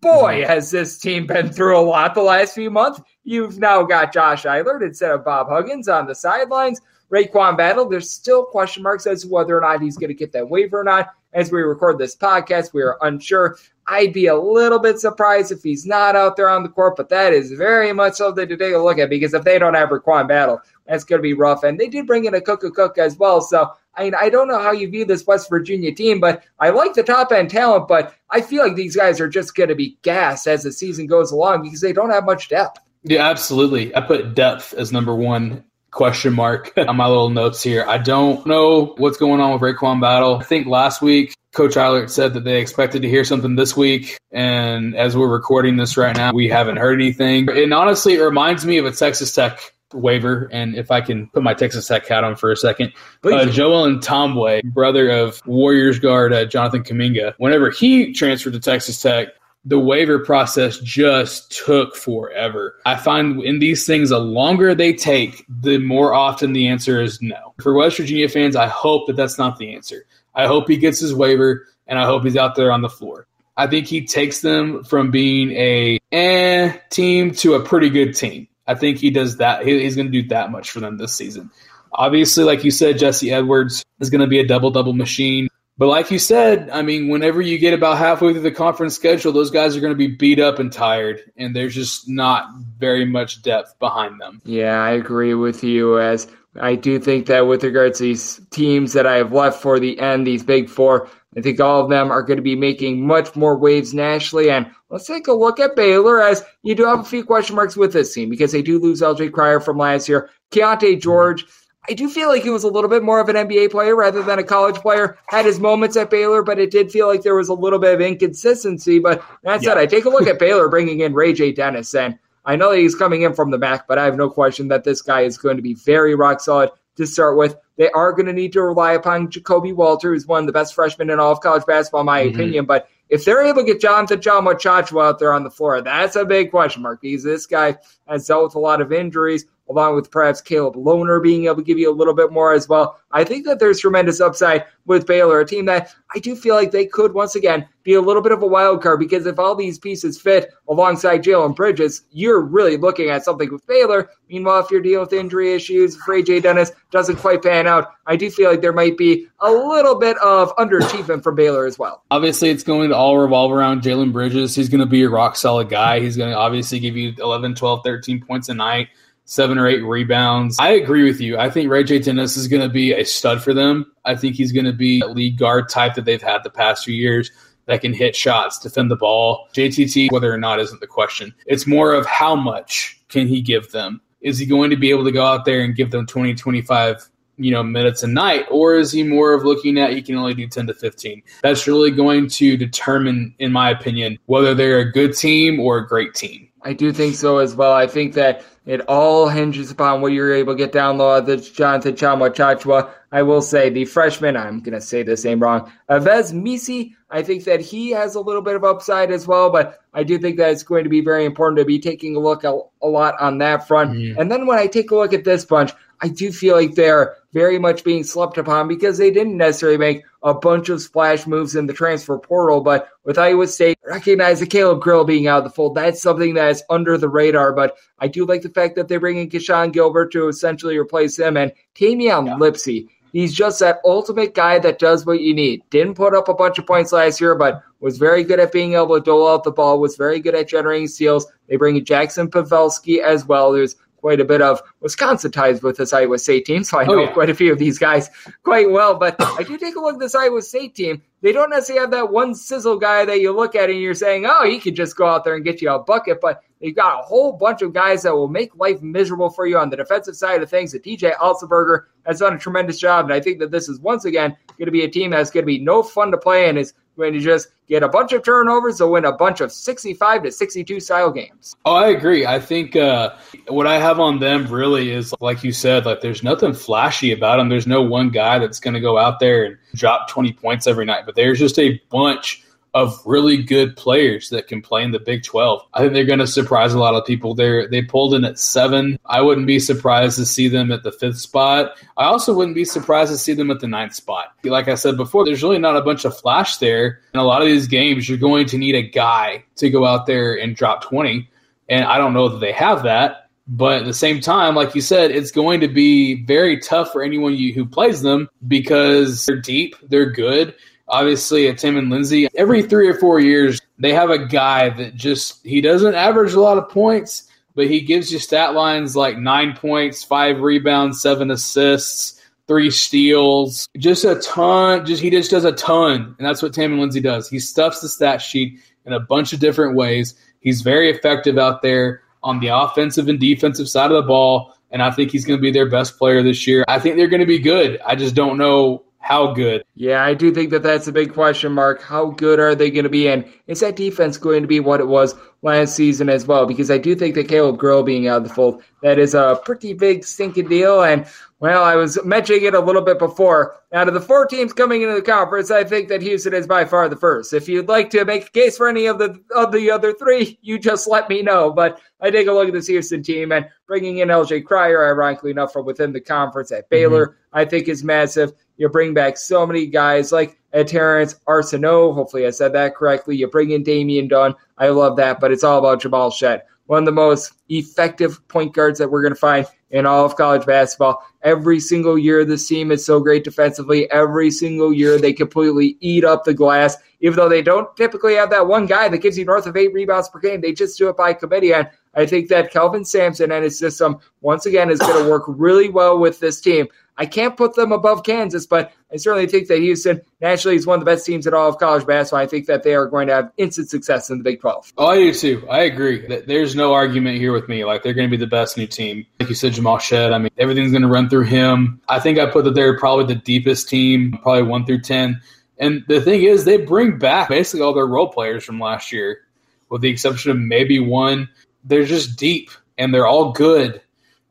Boy, mm-hmm. has this team been through a lot the last few months. You've now got Josh Eilert instead of Bob Huggins on the sidelines. RaeQuan Battle, there's still question marks as to whether or not he's going to get that waiver or not. As we record this podcast. We are unsure. I'd be a little bit surprised if he's not out there on the court, but that is very much something to take a look at because if they don't have RaeQuan Battle, that's going to be rough. And they did bring in Akok Akok as well. So, I mean, I don't know how you view this West Virginia team, but I like the top end talent, but I feel like these guys are just going to be gassed as the season goes along because they don't have much depth. Yeah, absolutely. I put depth as number one question mark *laughs* on my little notes here. I don't know what's going on with RaeQuan Battle. I think last week Coach Eilert said that they expected to hear something this week, and as we're recording this right now, we haven't heard anything. And honestly, it reminds me of a Texas Tech waiver. And if I can put my Texas Tech hat on for a second, uh, Joel Ntambwe, brother of Warriors guard uh, Jonathan Kuminga, whenever he transferred to Texas Tech, the waiver process just took forever. I find in these things, the longer they take, the more often the answer is no. For West Virginia fans, I hope that that's not the answer. I hope he gets his waiver and I hope he's out there on the floor. I think he takes them from being a eh team to a pretty good team. I think he does that. He's going to do that much for them this season. Obviously, like you said, Jesse Edwards is going to be a double double machine. But like you said, I mean, whenever you get about halfway through the conference schedule, those guys are going to be beat up and tired, and there's just not very much depth behind them. Yeah, I agree with you. As I do think that with regards to these teams that I have left for the end, these big four, I think all of them are going to be making much more waves nationally. And let's take a look at Baylor, as you do have a few question marks with this team because they do lose LJ Cryer from last year. Keyonte George. I do feel like he was a little bit more of an NBA player rather than a college player. Had his moments at Baylor, but it did feel like there was a little bit of inconsistency. But that said, yeah. I take a look at Baylor bringing in Ray J. Dennis, and I know that he's coming in from the back, but I have no question that this guy is going to be very rock solid to start with. They are going to need to rely upon Ja'Kobe Walter, who's one of the best freshmen in all of college basketball, in my mm-hmm. opinion. But if they're able to get Jonathan Tchamwa Tchatchoua out there on the floor, that's a big question mark because this guy has dealt with a lot of injuries along with perhaps Caleb Lohner being able to give you a little bit more as well. I think that there's tremendous upside with Baylor, a team that I do feel like they could once again be a little bit of a wild card because if all these pieces fit alongside Jalen Bridges, you're really looking at something with Baylor. Meanwhile, if you're dealing with injury issues, if Ray J. Dennis doesn't quite pan out, I do feel like there might be a little bit of underachievement from Baylor as well. Obviously, it's going to all revolve around Jalen Bridges. He's going to be a rock solid guy. He's going to obviously give you 11, 12, 13 points a night seven or eight rebounds. I agree with you. I think Ray J. Dennis is going to be a stud for them. I think he's going to be a lead guard type that they've had the past few years that can hit shots, defend the ball. JTT, whether or not, isn't the question. It's more of how much can he give them? Is he going to be able to go out there and give them 20, 25 you know minutes a night or is he more of looking at he can only do 10 to 15 that's really going to determine in my opinion whether they're a good team or a great team i do think so as well i think that it all hinges upon what you're able to get down low the Jonathan Tchamwa Tchatchoua. I will say the freshman, I'm going to say this name wrong, Avez Misi, I think that he has a little bit of upside as well, but I do think that it's going to be very important to be taking a look a, a lot on that front. Mm. And then when I take a look at this bunch, I do feel like they're very much being slept upon because they didn't necessarily make a bunch of splash moves in the transfer portal. But with Iowa State, recognize the Caleb Grill being out of the fold. That's something that is under the radar. But I do like the fact that they bring in Keshon Gilbert to essentially replace him and Tamin yeah. Lipsey. He's just that ultimate guy that does what you need. Didn't put up a bunch of points last year, but was very good at being able to dole out the ball, was very good at generating steals. They bring in Jackson Paveletzke as well, who's quite a bit of Wisconsin ties with this Iowa State team, so I oh, know oh, yeah. quite a few of these guys quite well. But I do take a look at this Iowa State team. They don't necessarily have that one sizzle guy that you look at and you're saying, oh, he could just go out there and get you a bucket. But they've got a whole bunch of guys that will make life miserable for you on the defensive side of things. And TJ Otzelberger has done a tremendous job. And I think that this is once again going to be a team that's going to be no fun to play and is going to just get a bunch of turnovers to win a bunch of 65 to 62 style games. Oh, I agree. I think uh, what I have on them really is, like you said, like there's nothing flashy about them. There's no one guy that's going to go out there and drop 20 points every night, but there's just a bunch of really good players that can play in the Big 12. I think they're going to surprise a lot of people. They they pulled in at seven. I wouldn't be surprised to see them at the fifth spot. I also wouldn't be surprised to see them at the ninth spot. Like I said before, there's really not a bunch of flash there. In a lot of these games, you're going to need a guy to go out there and drop 20. And I don't know that they have that. But at the same time, like you said, it's going to be very tough for anyone you, who plays them because they're deep, they're good, Obviously, at Tim and Lindsay, every three or four years, they have a guy that just, he doesn't average a lot of points, but he gives you stat lines like nine points, five rebounds, seven assists, three steals, just a ton. Just he just does a ton, and that's what Tamin Lindsay does. He stuffs the stat sheet in a bunch of different ways. He's very effective out there on the offensive and defensive side of the ball, and I think he's going to be their best player this year. I think they're going to be good. I just don't know how good. Yeah, I do think that that's a big question mark. How good are they going to be? And is that defense going to be what it was last season as well? Because I do think that Caleb Grill being out of the fold, that is a pretty big stinking deal. And well, I was mentioning it a little bit before. Out of the four teams coming into the conference, I think that Houston is by far the first. If you'd like to make a case for any of the of the other three, you just let me know. But I take a look at this Houston team and bringing in LJ Cryer, ironically enough, from within the conference at Baylor, mm-hmm. I think is massive. You bring back so many guys like Terrance Arceneaux. Hopefully, I said that correctly. You bring in Damian Dunn. I love that, but it's all about Jamal Shead, one of the most effective point guards that we're going to find in all of college basketball. Every single year, this team is so great defensively. Every single year, they completely eat up the glass. Even though they don't typically have that one guy that gives you north of eight rebounds per game, they just do it by committee. And I think that Kelvin Sampson and his system, once again, is going to work really well with this team. I can't put them above Kansas, but I certainly think that Houston naturally is one of the best teams in all of college basketball. I think that they are going to have instant success in the Big 12. Oh, I do too. I agree. There's no argument here with me. Like they're going to be the best new team. Like you said, Jamal Shead. I mean, everything's going to run through him. I think I put that they're probably the deepest team, probably one through ten. And the thing is, they bring back basically all their role players from last year, with the exception of maybe one. They're just deep and they're all good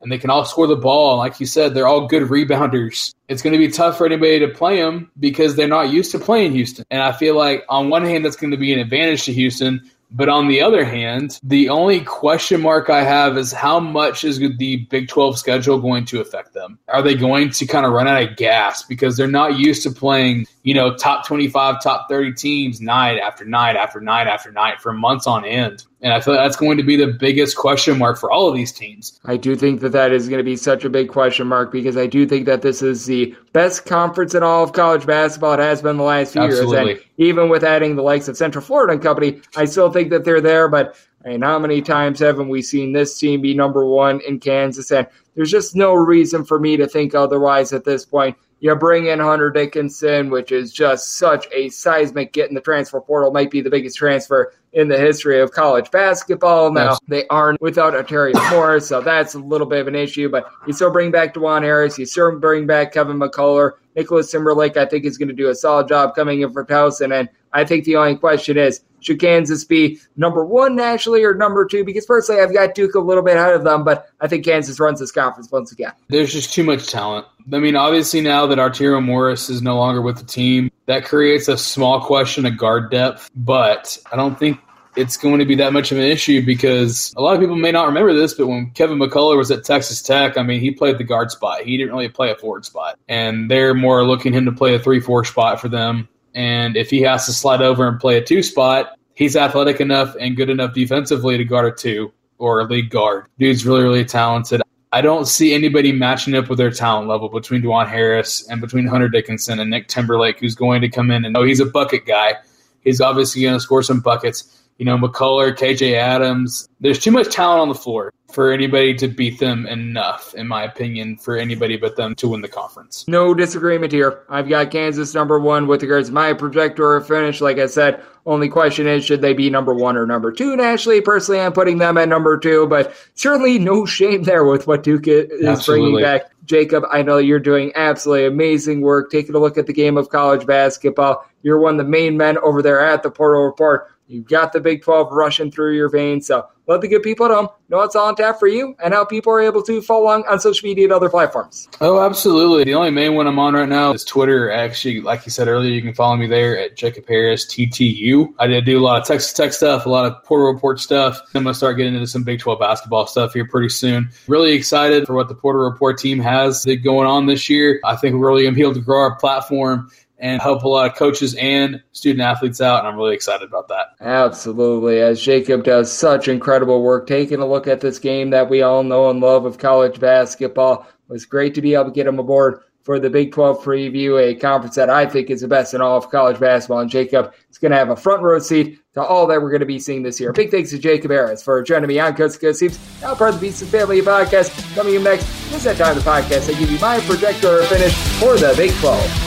and they can all score the ball. Like you said, they're all good rebounders. It's going to be tough for anybody to play them because they're not used to playing Houston. And I feel like on one hand, that's going to be an advantage to Houston. But on the other hand, the only question mark I have is how much is the Big 12 schedule going to affect them? Are they going to kind of run out of gas because they're not used to playing, you know, top 25, top 30 teams night after night after night after night for months on end? And I feel like that's going to be the biggest question mark for all of these teams. I do think that that is going to be such a big question mark because I do think that this is the best conference in all of college basketball. It has been the last few Absolutely. years. And even with adding the likes of Central Florida and company, I still think that they're there. But I mean, how many times haven't we seen this team be number one in Kansas? And there's just no reason for me to think otherwise at this point. You bring in Hunter Dickinson, which is just such a seismic get in the transfer portal, might be the biggest transfer in the history of college basketball. Now, yes. they aren't without Arterio Morris, so that's a little bit of an issue, but you still bring back Dajuan Harris, you still bring back Kevin McCullar. Nicholas Timberlake, I think, is going to do a solid job coming in for Towson. And I think the only question is, should Kansas be number one nationally or number two? Because personally, I've got Duke a little bit ahead of them, but I think Kansas runs this conference once again. There's just too much talent. I mean, obviously now that Arterio Morris is no longer with the team, that creates a small question of guard depth. But I don't think it's going to be that much of an issue because a lot of people may not remember this, but when Kevin McCullar was at Texas Tech, I mean, he played the guard spot. He didn't really play a forward spot. And they're more looking him to play a 3 4 spot for them. And if he has to slide over and play a two spot, he's athletic enough and good enough defensively to guard a two or a league guard. Dude's really, really talented. I don't see anybody matching up with their talent level between Dajuan Harris and between Hunter Dickinson and Nick Timberlake, who's going to come in and know he's a bucket guy. He's obviously going to score some buckets you know, McCullar, KJ Adams. There's too much talent on the floor for anybody to beat them enough, in my opinion, for anybody but them to win the conference. No disagreement here. I've got Kansas number one with regards to my projector finish. Like I said, only question is should they be number one or number two nationally? Personally, I'm putting them at number two, but certainly no *laughs* shame there with what Duke is Absolutely. bringing back. Jacob, I know you're doing absolutely amazing work taking a look at the game of college basketball. You're one of the main men over there at the Portal Report. You've got the Big 12 rushing through your veins. So let the good people at home know what's on tap for you and how people are able to follow along on social media and other platforms. Oh, absolutely. The only main one I'm on right now is Twitter. Actually, like you said earlier, you can follow me there at Jacob Harris TTU. I did do a lot of Texas Tech stuff, a lot of Portal Report stuff. I'm going to start getting into some Big 12 basketball stuff here pretty soon. Really excited for what the Portal Report team has going on this year. I think we're really going to be able to grow our platform and help a lot of coaches and student athletes out. And I'm really excited about that. Absolutely. As Jacob does such incredible work taking a look at this game that we all know and love of college basketball. It was great to be able to get him aboard for the Big 12 preview, a conference that I think is the best in all of college basketball. And Jacob is going to have a front row seat to all that we're going to be seeing this year. Big thanks to Jacob Harris for joining me on Coast to Coast now part of the VSiN Family podcast. Coming up next, this is that time of the podcast. I give you my projector finish for the Big 12.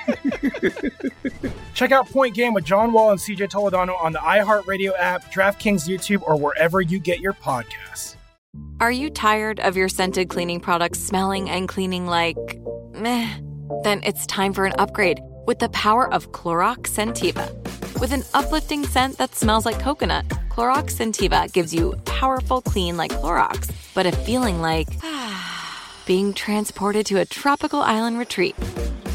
*laughs* Check out Point Game with John Wall and CJ Toledano on the iHeartRadio app, DraftKings YouTube, or wherever you get your podcasts. Are you tired of your scented cleaning products smelling and cleaning like meh? Then it's time for an upgrade with the power of Clorox Scentiva. With an uplifting scent that smells like coconut, Clorox Scentiva gives you powerful clean like Clorox, but a feeling like *sighs* being transported to a tropical island retreat.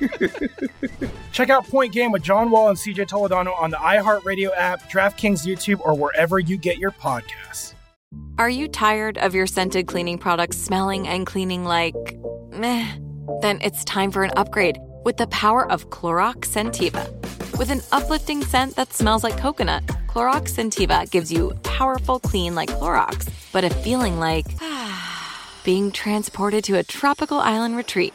*laughs* Check out Point Game with John Wall and CJ Toledano on the iHeartRadio app, DraftKings YouTube, or wherever you get your podcasts. Are you tired of your scented cleaning products smelling and cleaning like meh? Then it's time for an upgrade with the power of Clorox Scentiva. With an uplifting scent that smells like coconut, Clorox Scentiva gives you powerful clean like Clorox, but a feeling like *sighs* being transported to a tropical island retreat.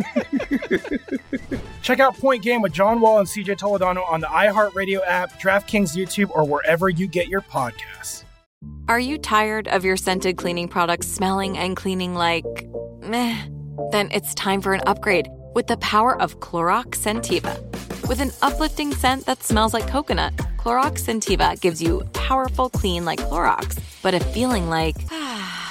*laughs* Check out Point Game with John Wall and CJ Toledano on the iHeartRadio app, DraftKings YouTube, or wherever you get your podcasts. Are you tired of your scented cleaning products smelling and cleaning like meh? Then it's time for an upgrade with the power of Clorox Scentiva. With an uplifting scent that smells like coconut, Clorox Scentiva gives you powerful clean like Clorox, but a feeling like *sighs* ah,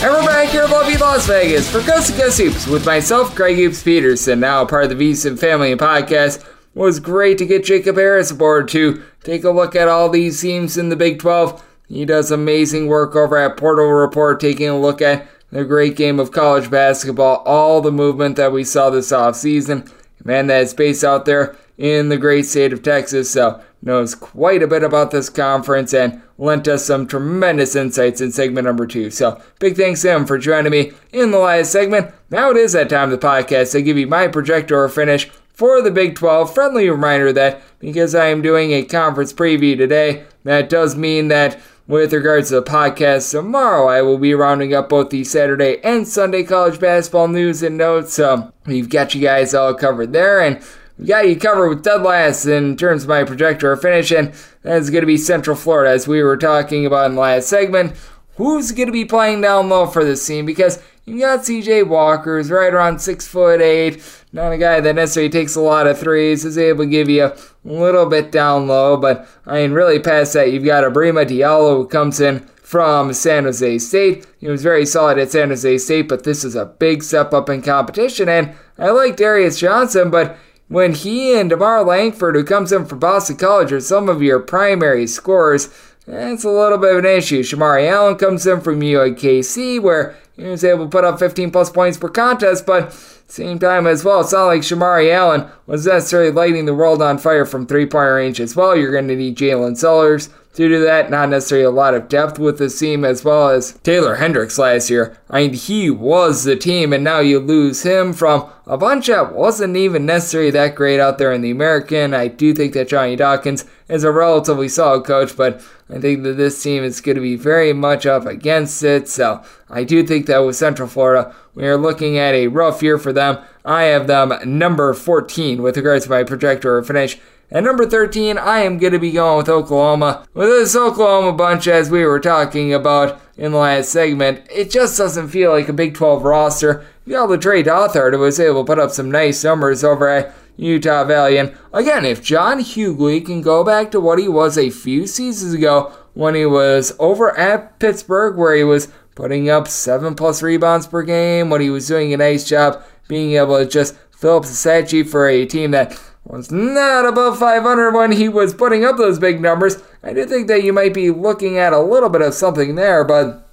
And we're back here in lovely Las Vegas for Coast to Coast Hoops with myself, Greg Hoops Peterson, now a part of the VSiN Family Podcast. It was great to get Jacob Harris aboard to take a look at all these teams in the Big 12. He does amazing work over at Portal Report, taking a look at the great game of college basketball, all the movement that we saw this offseason. Man, that is based out there in the great state of Texas, so knows quite a bit about this conference and lent us some tremendous insights in segment number two. So, big thanks to him for joining me in the last segment. Now it is that time of the podcast to give you my projector finish for the Big 12. Friendly reminder that because I am doing a conference preview today, that does mean that with regards to the podcast tomorrow, I will be rounding up both the Saturday and Sunday college basketball news and notes. So we've got you guys all covered there, and got you covered with dead last in terms of my projector finish, and that's going to be Central Florida, as we were talking about in the last segment. Who's going to be playing down low for this team? Because you got CJ Walker, who's right around six foot eight, not a guy that necessarily takes a lot of threes, is able to give you a little bit down low, but I mean, really past that, you've got Ibrahima Diallo who comes in from San Jose State. He was very solid at San Jose State, but this is a big step up in competition, and I like Darius Johnson, but when he and DeMar Langford, who comes in from Boston College, are some of your primary scorers, that's a little bit of an issue. Shemarri Allen comes in from UIKC, where he was able to put up 15 plus points per contest, but same time as well, it's not like Shemarri Allen was necessarily lighting the world on fire from three point range as well. You're going to need Jaylin Sellers to that. Not necessarily a lot of depth with the team as well as Taylor Hendricks last year. I mean, he was the team, and now you lose him from a bunch that wasn't even necessarily that great out there in the American. I do think that Johnny Dawkins is a relatively solid coach, but I think that this team is going to be very much up against it. So I do think that with Central Florida, we are looking at a rough year for them. I have them number 14 with regards to my projector or finish. At number 13, I am going to be going with Oklahoma. With this Oklahoma bunch, as we were talking about in the last segment, it just doesn't feel like a Big 12 roster. You got Le'Tre Darthard, was able to put up some nice numbers over at Utah Valley. And again, if John Hugley can go back to what he was a few seasons ago when he was over at Pittsburgh, where he was putting up seven plus rebounds per game, when he was doing a nice job being able to just fill up the stat sheet for a team that was not above 500 when he was putting up those big numbers. I do think that you might be looking at a little bit of something there, but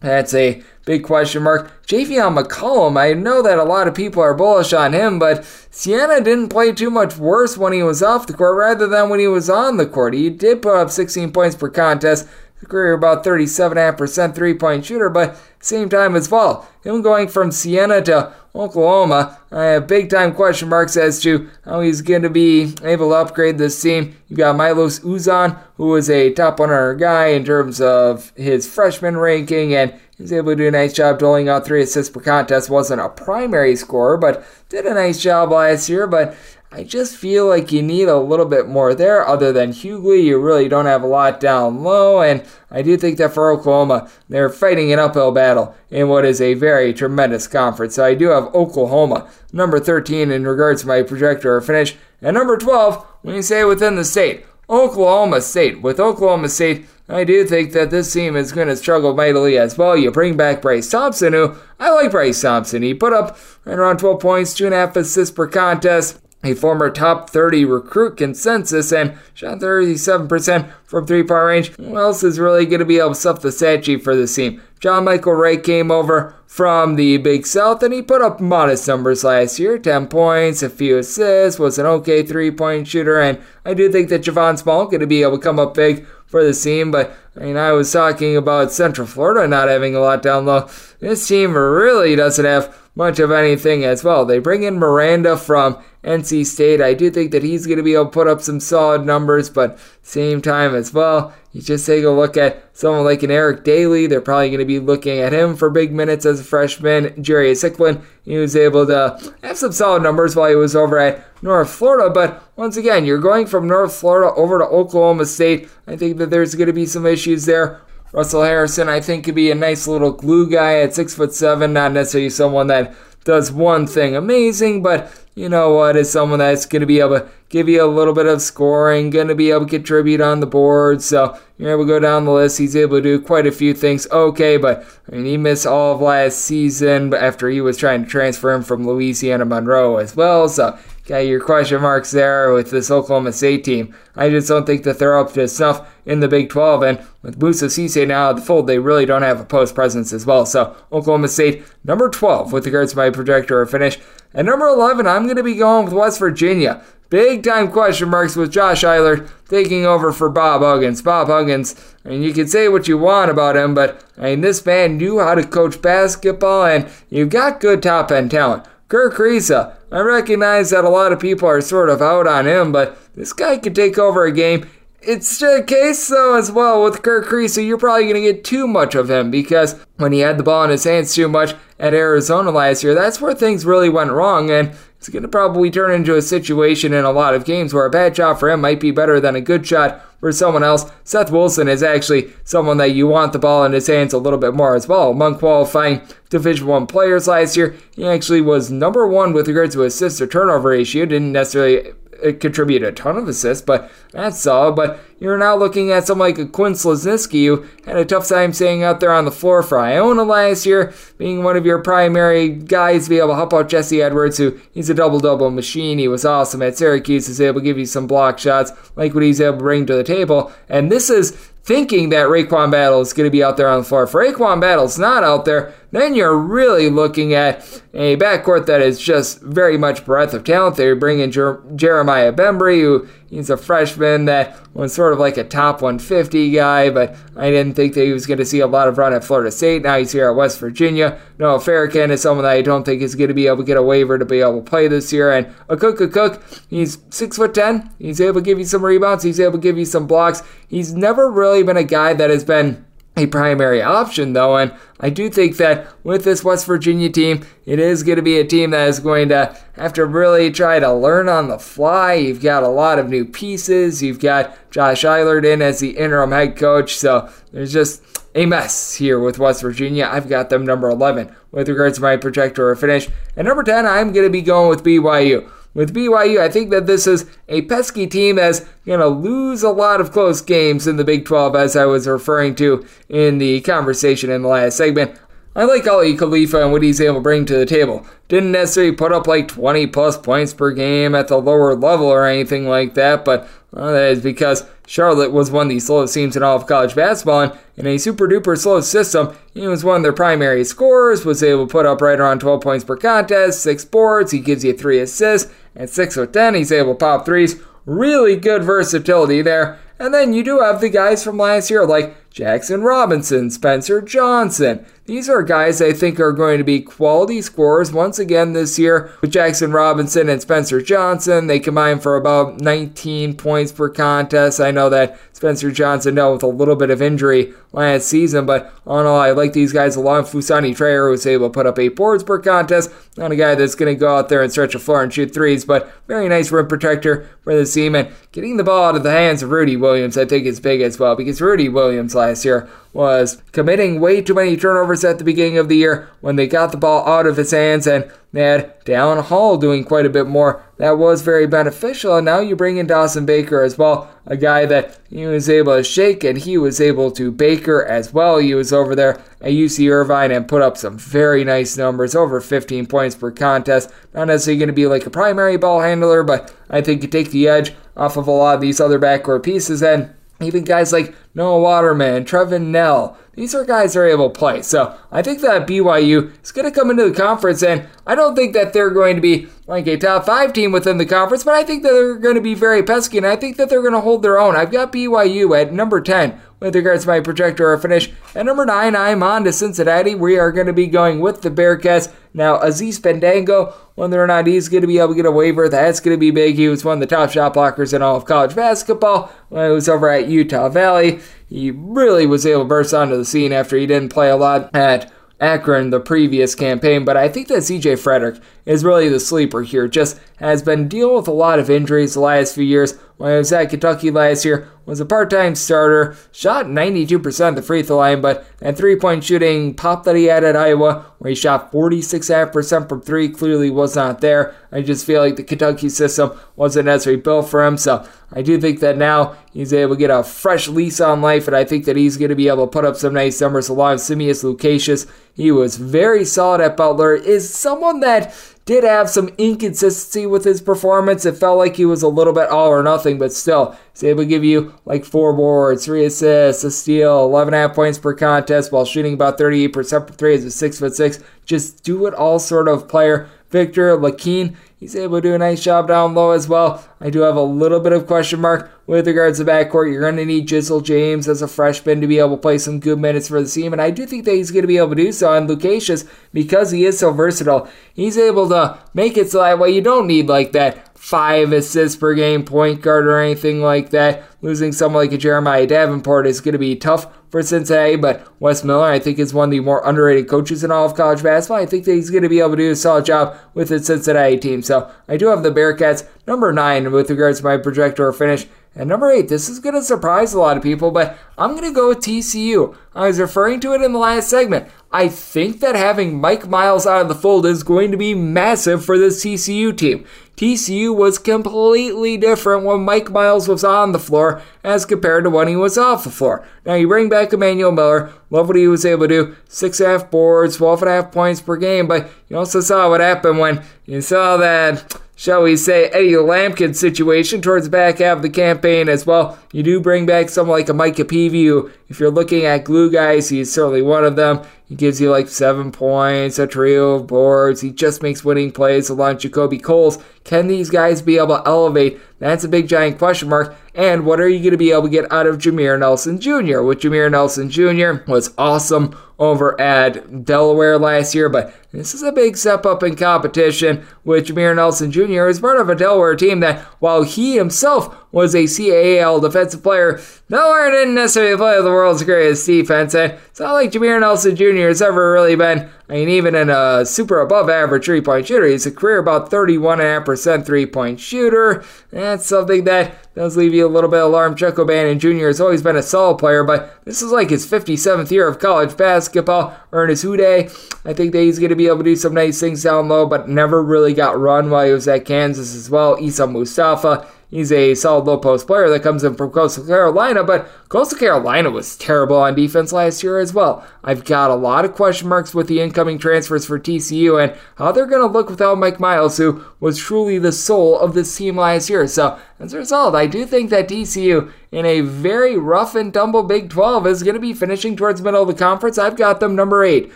that's a big question mark. Javian McCollum, I know that a lot of people are bullish on him, but Siena didn't play too much worse when he was off the court rather than when he was on the court. He did put up 16 points per contest, career about 37.5% three point shooter, but same time as well. Him going from Siena to Oklahoma, I have big time question marks as to how he's going to be able to upgrade this team. You've got Milos Uzan, who was a top 100 guy in terms of his freshman ranking, and he's able to do a nice job doling out three assists per contest. Wasn't a primary scorer, but did a nice job last year. But I just feel like you need a little bit more there. Other than Hugley, you really don't have a lot down low. And I do think that for Oklahoma, they're fighting an uphill battle in what is a very tremendous conference. So I do have Oklahoma, number 13 in regards to my projector finish. And number 12, when you say within the state, Oklahoma State. With Oklahoma State, I do think that this team is going to struggle mightily as well. You bring back Bryce Thompson, who I like Bryce Thompson. He put up right around 12 points, two and a half assists per contest a former top 30 recruit consensus and shot 37% from three point range. Who else is really going to be able to stuff the stat sheet for this team? John Michael Wright came over from the Big South and he put up modest numbers last year 10 points, a few assists, was an okay three point shooter, and I do think that Javon Small going to be able to come up big for the team. But I mean, I was talking about Central Florida not having a lot down low. This team really doesn't have much of anything as well. They bring in Miranda from NC State. I do think that he's going to be able to put up some solid numbers, but same time as well, you just take a look at someone like an Eric Dailey. They're probably going to be looking at him for big minutes as a freshman. Jerry Siklin, he was able to have some solid numbers while he was over at North Florida. But once again, you're going from North Florida over to Oklahoma State. I think that there's going to be some issues there. Russell Harrison, I think, could be a nice little glue guy at six foot seven, not necessarily someone that does one thing amazing, but you know what, is someone that's going to be able to give you a little bit of scoring, going to be able to contribute on the board. So you're able to go down the list. He's able to do quite a few things. Okay, but I mean, he missed all of last season after he was trying to transfer him from Louisiana Monroe as well. So got your question marks there with this Oklahoma State team. I just don't think that they're up to snuff in the Big 12. And with Moussa Cisse now at the fold, they really don't have a post presence as well. So Oklahoma State, number 12 with regards to my projector or finish. At number 11, I'm going to be going with West Virginia. Big time question marks with Josh Eilert taking over for Bob Huggins. Bob Huggins, I mean, you can say what you want about him, but I mean, this man knew how to coach basketball, and you've got good top end talent. Kerr Kriisa, I recognize that a lot of people are sort of out on him, but this guy could take over a game it's the case though as well with Kerr Kriisa. You're probably going to get too much of him because when he had the ball in his hands too much at Arizona last year, that's where things really went wrong. And it's going to probably turn into a situation in a lot of games where a bad shot for him might be better than a good shot for someone else. Seth Wilson is actually someone that you want the ball in his hands a little bit more as well. Among qualifying Division One players last year, he actually was number one with regards to assist to turnover ratio. Didn't necessarily uh, contribute a ton of assists, but that's solid. But you're now looking at someone like a Quinn Slazinski who had a tough time staying out there on the floor for Iona last year, being one of your primary guys be able to help out Jesse Edwards, who he's a double double machine. He was awesome at Syracuse, is able to give you some block shots, like what he's able to bring to the table. And this is thinking that RaeQuan Battle is going to be out there on the floor. If RaeQuan Battle's not out there, then you're really looking at a backcourt that is just very much breadth of talent. They bring in Jer- Jeremiah Bembry, who he's a freshman that was sort of like a top 150 guy, but I didn't think that he was going to see a lot of run at Florida State. Now he's here at West Virginia. Noah Farrakhan is someone that I don't think is going to be able to get a waiver to be able to play this year. And Akok, Akok, he's six foot ten. He's able to give you some rebounds. He's able to give you some blocks. He's never really been a guy that has been a primary option, though. And I do think that with this West Virginia team, it is going to be a team that is going to have to really try to learn on the fly. You've got a lot of new pieces. You've got Josh Eilert in as the interim head coach. So there's just a mess here with West Virginia. I've got them number 11 with regards to my projector or finish. And number 10, I'm going to be going with BYU. With BYU, I think that this is a pesky team that's going to lose a lot of close games in the Big 12, as I was referring to in the conversation in the last segment. I like Aly Khalifa and what he's able to bring to the table. Didn't necessarily put up like 20 plus points per game at the lower level or anything like that, but well, that is because Charlotte was one of the slowest teams in all of college basketball, and in a super duper slow system, he was one of their primary scorers, was able to put up right around 12 points per contest, 6 boards, he gives you 3 assists, and 6 foot 10, he's able to pop threes. Really good versatility there. And then you do have the guys from last year like Jackson Robinson, Spencer Johnson. These are guys I think are going to be quality scorers once again this year with Jackson Robinson and Spencer Johnson. They combine for about 19 points per contest. I know that Spencer Johnson dealt with a little bit of injury last season, but in all, I like these guys along. Fousseyni Traore was able to put up eight boards per contest. Not a guy that's going to go out there and stretch the floor and shoot threes, but very nice rim protector for the team. And getting the ball out of the hands of Rudi Williams, I think, is big as well because Rudi Williams last year was committing way too many turnovers at the beginning of the year when they got the ball out of his hands and they had Dallin Hall doing quite a bit more. That was very beneficial. And now you bring in Dawson Baker as well, a guy that he was able to shake and he was able to Baker as well. He was over there at UC Irvine and put up some very nice numbers, over 15 points per contest. Not necessarily going to be like a primary ball handler, but I think you take the edge off of a lot of these other backcourt pieces. And even guys like Noah Waterman, Trevin Knell. these are guys that are able to play. So I think that BYU is going to come into the conference, and I don't think that they're going to be like a top five team within the conference, but I think that they're going to be very pesky, and I think that they're going to hold their own. I've got BYU at number 10 with regards to my projector or finish. At number 9, I'm on to Cincinnati. We are going to be going with the Bearcats. Now, Aziz Bandaogo, whether or not he's going to be able to get a waiver, that's going to be big. He was one of the top shot blockers in all of college basketball when he was over at Utah Valley. He really was able to burst onto the scene after he didn't play a lot at Akron the previous campaign, but I think that CJ Frederick is really the sleeper here. Just has been dealing with a lot of injuries the last few years. Was at Kentucky last year, was a part-time starter, shot 92% of the free throw line, but that three-point shooting pop that he had at Iowa, where he shot 46.5% from three, clearly was not there. I just feel like the Kentucky system wasn't necessarily built for him, so I do think that now he's able to get a fresh lease on life, and I think that he's going to be able to put up some nice numbers along Simas Lukosius. He was very solid at Butler, is someone that did have some inconsistency with his performance. It felt like he was a little bit all or nothing, but still, he's able to give you like four boards, three assists, a steal, 11 half points per contest while shooting about 38% for three as a six foot six. Just do it all sort of player. Viktor Lakhin, he's able to do a nice job down low as well. I do have a little bit of question mark with regards to backcourt. You're going to need Jizzle James as a freshman to be able to play some good minutes for the team, and I do think that he's going to be able to do so. And Lukosius, because he is so versatile, he's able to make it so that way you don't need like that five assists per game point guard or anything like that. Losing someone like a Jeremiah Davenport is going to be tough for Cincinnati, but Wes Miller, I think, is one of the more underrated coaches in all of college basketball. I think that he's going to be able to do a solid job with the Cincinnati team. So I do have the Bearcats number nine with regards to my projector finish. And number eight, this is going to surprise a lot of people, but I'm going to go with TCU. I was referring to it in the last segment. I think that having Mike Miles out of the fold is going to be massive for this TCU team. TCU was completely different when Mike Miles was on the floor as compared to when he was off the floor. Now you bring back Emmanuel Miller, love what he was able to do, six and a half boards, 12 and a half points per game, but you also saw what happened when you saw that shall we say, Eddie Lampkin situation towards the back half of the campaign as well. You do bring back someone like a Micah Peavy, if you're looking at glue guys, he's certainly one of them. He gives you like seven points, a trio of boards. He just makes winning plays along JaKobe Coles. Can these guys be able to elevate? That's a big giant question mark. And what are you going to be able to get out of Jameer Nelson Jr.? With Jameer Nelson Jr. was awesome over at Delaware last year, but this is a big step up in competition with Jameer Nelson Jr. as part of a Delaware team that, while he himself was a CAAL defensive player, Delaware didn't necessarily play the world's greatest defense, and it's not like Jameer Nelson Jr. has ever really been, I mean, even in a super above average three point shooter. He's a career about 31.5% three point shooter. That's something that does leave you a little bit alarmed. Chuck O'Bannon Jr. has always been a solid player, but this is like his 57th year of college basketball. Ernest Udeh, I think that he's going to be able to do some nice things down low, but never really got run while he was at Kansas as well. Essam Mostafa, He's a solid low post player that comes in from Coastal Carolina, but Coastal Carolina was terrible on defense last year as well. I've got a lot of question marks with the incoming transfers for TCU and how they're going to look without Mike Miles, who was truly the soul of this team last year. So, as a result, I do think that TCU, in a very rough and tumble Big 12, is going to be finishing towards the middle of the conference. I've got them number eight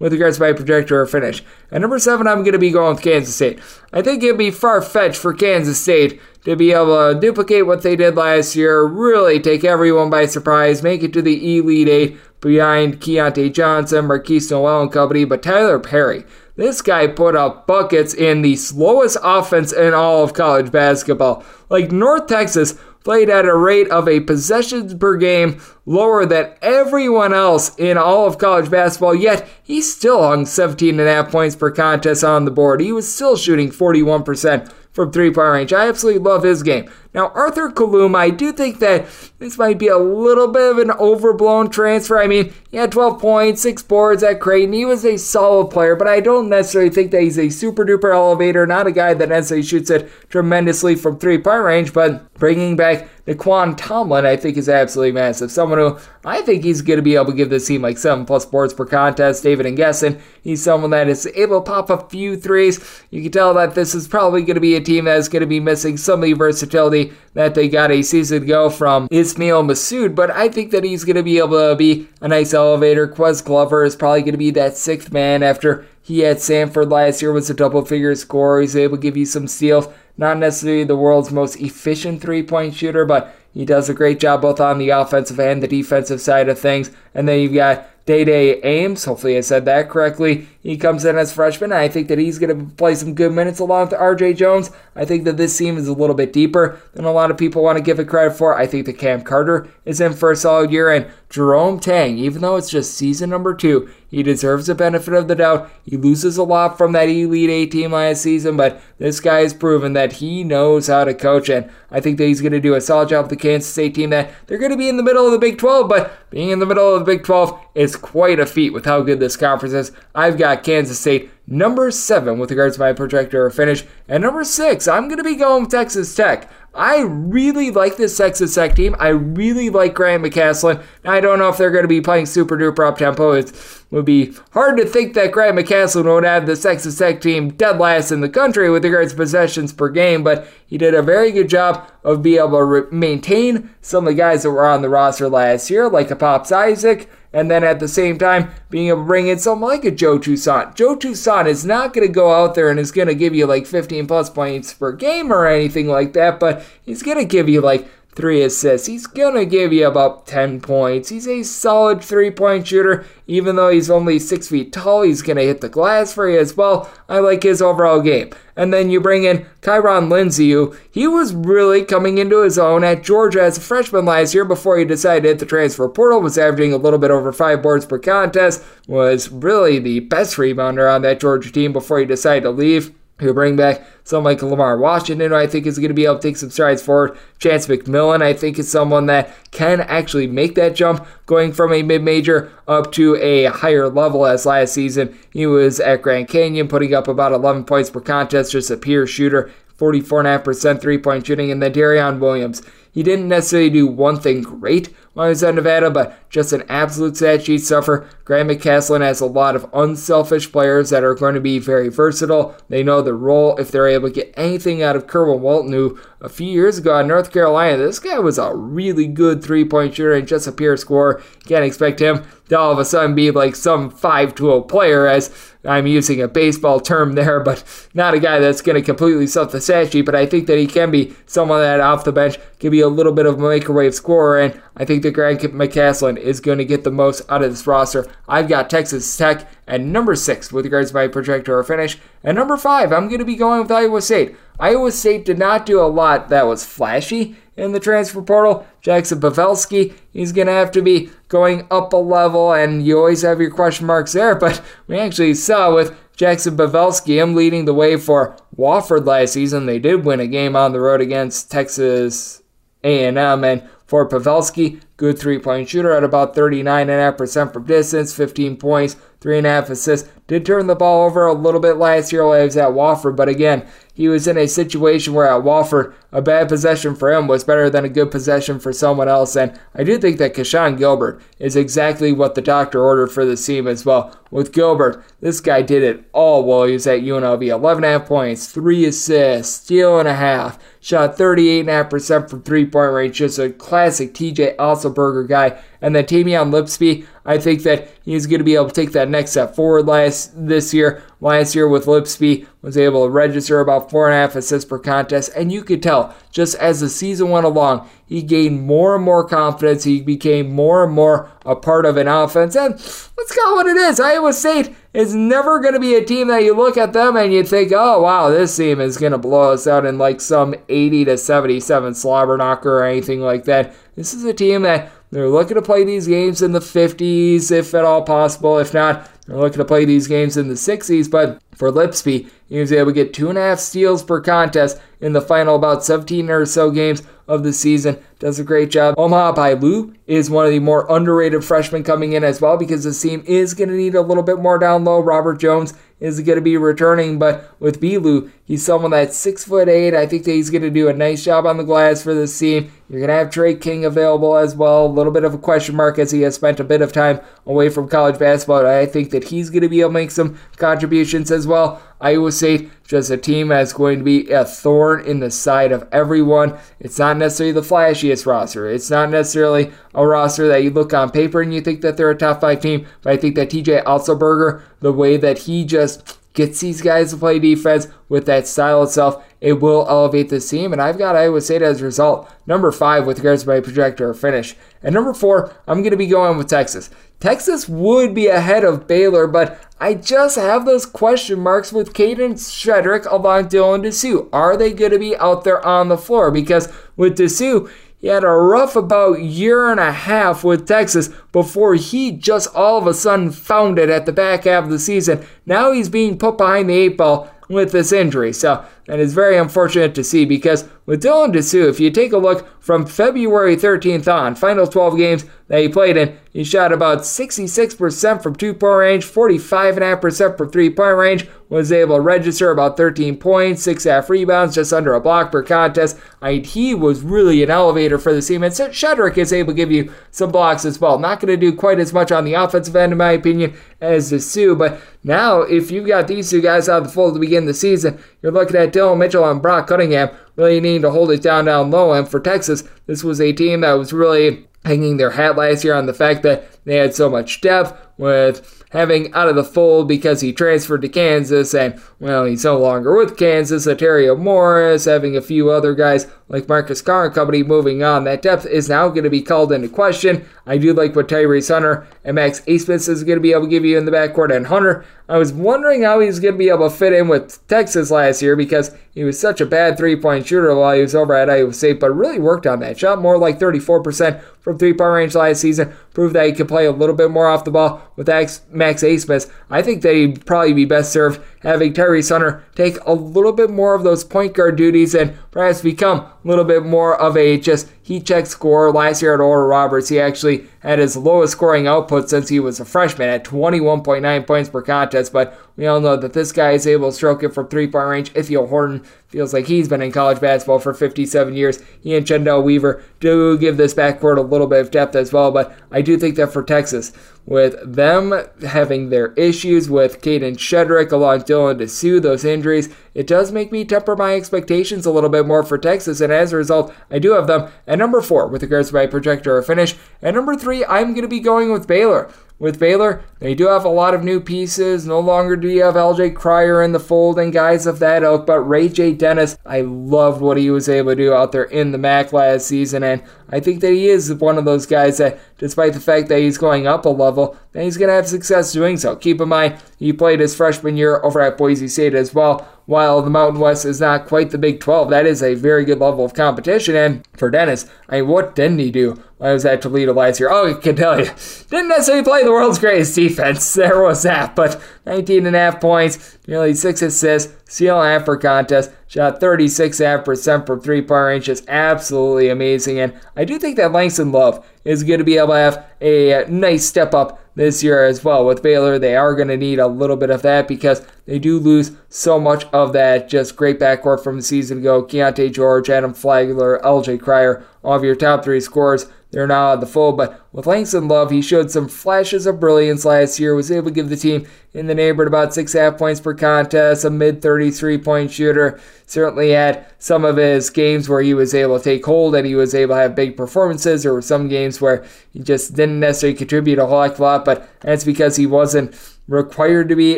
with regards to my projector or finish. At number seven, I'm going to be going with Kansas State. I think it'd be far fetched for Kansas State to be able to duplicate what they did last year, really take everyone by surprise, make it to the Elite Eight behind Keyontae Johnson, Markquis Nowell, and company. But Tylor Perry, this guy put up buckets in the slowest offense in all of college basketball. Like North Texas played at a rate of a possessions per game lower than everyone else in all of college basketball, yet he still hung 17 and a half points per contest on the board. He was still shooting 41% from three point range. I absolutely love his game. Now, Arthur Kaluma, I do think that this might be a little bit of an overblown transfer. I mean, he had 12 points, six boards at Creighton. He was a solid player, but I don't necessarily think that he's a super duper elevator, not a guy that necessarily shoots it tremendously from three point range, but bringing back Nae'Qwan Tomlin, I think, is absolutely massive. Someone who I think he's going to be able to give this team like seven plus boards per contest. David N'Guessan, he's someone that is able to pop a few threes. You can tell that this is probably going to be a team that is going to be missing some of the versatility that they got a season ago from Ismail Massoud, but I think that he's going to be able to be a nice elevator. Ques Glover is probably going to be that sixth man after he had Samford last year was a double figure scorer. He's able to give you some steals. Not necessarily the world's most efficient three point shooter, but he does a great job both on the offensive and the defensive side of things. And then you've got Dai Dai Ames. Hopefully, I said that correctly. He comes in as freshman. I think that he's going to play some good minutes along with RJ Jones. I think that this team is a little bit deeper than a lot of people want to give it credit for. I think that Cam Carter is in for a solid year, and Jerome Tang, even though it's just season number two, he deserves the benefit of the doubt. He loses a lot from that Elite Eight team last season, but this guy has proven that he knows how to coach, and I think that he's going to do a solid job with the Kansas State team. That they're going to be in the middle of the Big 12, but being in the middle of the Big 12 is quite a feat with how good this conference is. I've got Kansas State number seven with regards to my projector finish, and number six, I'm going to be going Texas Tech. I really like this Texas Tech team. I really like Grant McCasland. I don't know if they're going to be playing super duper up tempo. It would be hard to think that Grant McCasland would have the Texas Tech team dead last in the country with regards to possessions per game, but he did a very good job of being able to re- maintain some of the guys that were on the roster last year, like a Pops Isaac and then at the same time being able to bring in someone like a Joe Toussaint. Joe Toussaint is not going to go out there and is going to give you like 15 plus points per game or anything like that, but he's going to give you like three assists. He's going to give you about 10 points. He's a solid three point shooter. Even though he's only six feet tall, he's going to hit the glass for you as well. I like his overall game. And then you bring in Kyron Lindsey, who he was really coming into his own at Georgia as a freshman last year before he decided to hit the transfer portal, was averaging a little bit over five boards per contest, was really the best rebounder on that Georgia team before he decided to leave. He'll bring back someone like Lamar Washington, who I think is going to be able to take some strides forward. Chance McMillian, I think, is someone that can actually make that jump, going from a mid major up to a higher level. As last season, he was at Grand Canyon, putting up about 11 points per contest, just a pure shooter, 44.5% three point shooting. And then Darrion Williams, he didn't necessarily do one thing great was at Nevada, but just an absolute stat sheet suffer. Grant McCasland has a lot of unselfish players that are going to be very versatile. They know the role if they're able to get anything out of Kerwin Walton, who a few years ago in North Carolina, this guy was a really good three point shooter and just a pure scorer. Can't expect him to all of a sudden be like some 5 2 player, as I'm using a baseball term there, but not a guy that's going to completely stuff the stat sheet. But I think that he can be someone that off the bench can be a little bit of a microwave scorer, and I think that Grant McCasland is going to get the most out of this roster. I've got Texas Tech at number six with regards to my projector finish. And number five, I'm going to be going with Iowa State. Iowa State did not do a lot that was flashy in the transfer portal. Jackson Paveletzke, he's going to have to be going up a level, and you always have your question marks there. But we actually saw with Jackson Paveletzke, him leading the way for Wofford last season. They did win a game on the road against Texas A&M, and for Paveletzke, good three-point shooter at about 39.5% from distance, 15 points, three and a half assists. Did turn the ball over a little bit last year while he was at Wofford, but again, he was in a situation where at Wofford, a bad possession for him was better than a good possession for someone else. And I do think that Keshon Gilbert is exactly what the doctor ordered for the team as well. With Gilbert, this guy did it all while he was at UNLV. 11.5 points, 3 assists, steal and a half, shot 38.5% from three point range. Just a classic TJ Otzelberger guy. And then Tamin Lipsey, I think that he's going to be able to take that next step forward last this year. Last year with Lipsey was able to register about four and a half assists per contest, and you could tell just as the season went along, he gained more and more confidence. He became more and more a part of an offense. And let's call it what it is. Iowa State is never going to be a team that you look at them and you think, oh wow, this team is going to blow us out in like some 80 to 77 slobber knocker or anything like that. This is a team that they're looking to play these games in the 50s, if at all possible. If not, they're looking to play these games in the 60s. But for Lipsey, he was able to get two and a half steals per contest in the final about 17 or so games of the season. Does a great job. Omaha Biliew is one of the more underrated freshmen coming in as well because this team is going to need a little bit more down low. Robert Jones is going to be returning, but with Biliew, he's someone that's six foot eight. I think that he's going to do a nice job on the glass for this team. You're going to have Tre King available as well. A little bit of a question mark as he has spent a bit of time away from college basketball. I think that he's going to be able to make some contributions as well. Iowa State, just a team that's going to be a thorn in the side of everyone. It's not necessarily the flashiest roster. It's not necessarily a roster that you look on paper and you think that they're a top five team, but I think that TJ Otzelberger, the way that he just gets these guys to play defense with that style itself, it will elevate this team. And I've got Iowa State as a result, number five with regards to my projector finish. And number four, I'm going to be going with Texas. Texas would be ahead of Baylor, but I just have those question marks with Kadin Shedrick along Dylan Disu. Are they going to be out there on the floor? Because with Disu, he had a rough about year and a half with Texas before he just all of a sudden found it at the back half of the season. Now he's being put behind the eight ball with this injury. So that is very unfortunate to see because with Dylan Disu, if you take a look from February 13th on, final 12 games that he played in, he shot about 66% from two point range, 45.5% from three point range, was able to register about 13 points, six half rebounds, just under a block per contest. I mean, he was really an elevator for the team. And Shedrick is able to give you some blocks as well. Not going to do quite as much on the offensive end, in my opinion, as Disu. But now, if you've got these two guys out of the fold to begin the season, you're looking at Dillon Mitchell and Brock Cunningham really needing to hold it down down low. And for Texas, this was a team that was really hanging their hat last year on the fact that they had so much depth with having out of the fold because he transferred to Kansas and, well, he's no longer with Kansas. Arterio Morris, having a few other guys like Marcus Carr and company moving on. That depth is now going to be called into question. I do like what Tyrese Hunter and Max Abmas is going to be able to give you in the backcourt. And Hunter, I was wondering how he's going to be able to fit in with Texas last year because he was such a bad three point shooter while he was over at Iowa State, but really worked on that. Shot more like 34% from three point range last season. Proved that he could play a little bit more off the ball with Max Abmas. I think that he'd probably be best served having Tyrese Hunter take a little bit more of those point guard duties and perhaps become a little bit more of a just heat check score. Last year at Oral Roberts, he actually had his lowest scoring output since he was a freshman at 21.9 points per contest. But we all know that this guy is able to stroke it from three point range. Ithiel Horton feels like he's been in college basketball for 57 years. He and Chendall Weaver do give this backcourt a little bit of depth as well. But I do think that for Texas, with them having their issues with Kadin Shedrick along Dylan Disu, those injuries, it does make me temper my expectations a little bit more for Texas. And as a result, I do have them at number four with regards to my projector finish. At number three, I'm going to be going with Baylor with Baylor. They do have a lot of new pieces. No longer do you have LJ Cryer in the fold and guys of that ilk, but Ray J. Dennis, I loved what he was able to do out there in the MAC last season, and I think that he is one of those guys that, despite the fact that he's going up a level, that he's going to have success doing so. Keep in mind, he played his freshman year over at Boise State as well. While the Mountain West is not quite the Big 12, that is a very good level of competition. And for Dennis, I mean, what didn't he do I was at Toledo last year? Oh, I can tell you, didn't necessarily play the world's greatest defense. There was that, but 19 and a half points, nearly six assists, and half per contest, shot 36.5% from three point range, just absolutely amazing. And I do think that Langston Love is going to be able to have a uh, nice step up this year as well. With Baylor, they are going to need a little bit of that because they do lose so much of that just great backcourt from the season ago. Keyonte George, Adam Flagler, LJ Cryer, all of your top three scorers. They're now at the full, but with Langston Love, he showed some flashes of brilliance last year, was able to give the team in the neighborhood about six half points per contest, a mid 33 point shooter. Certainly had some of his games where he was able to take hold and he was able to have big performances. Were some games where he just didn't necessarily contribute a whole lot, but that's because he wasn't required to be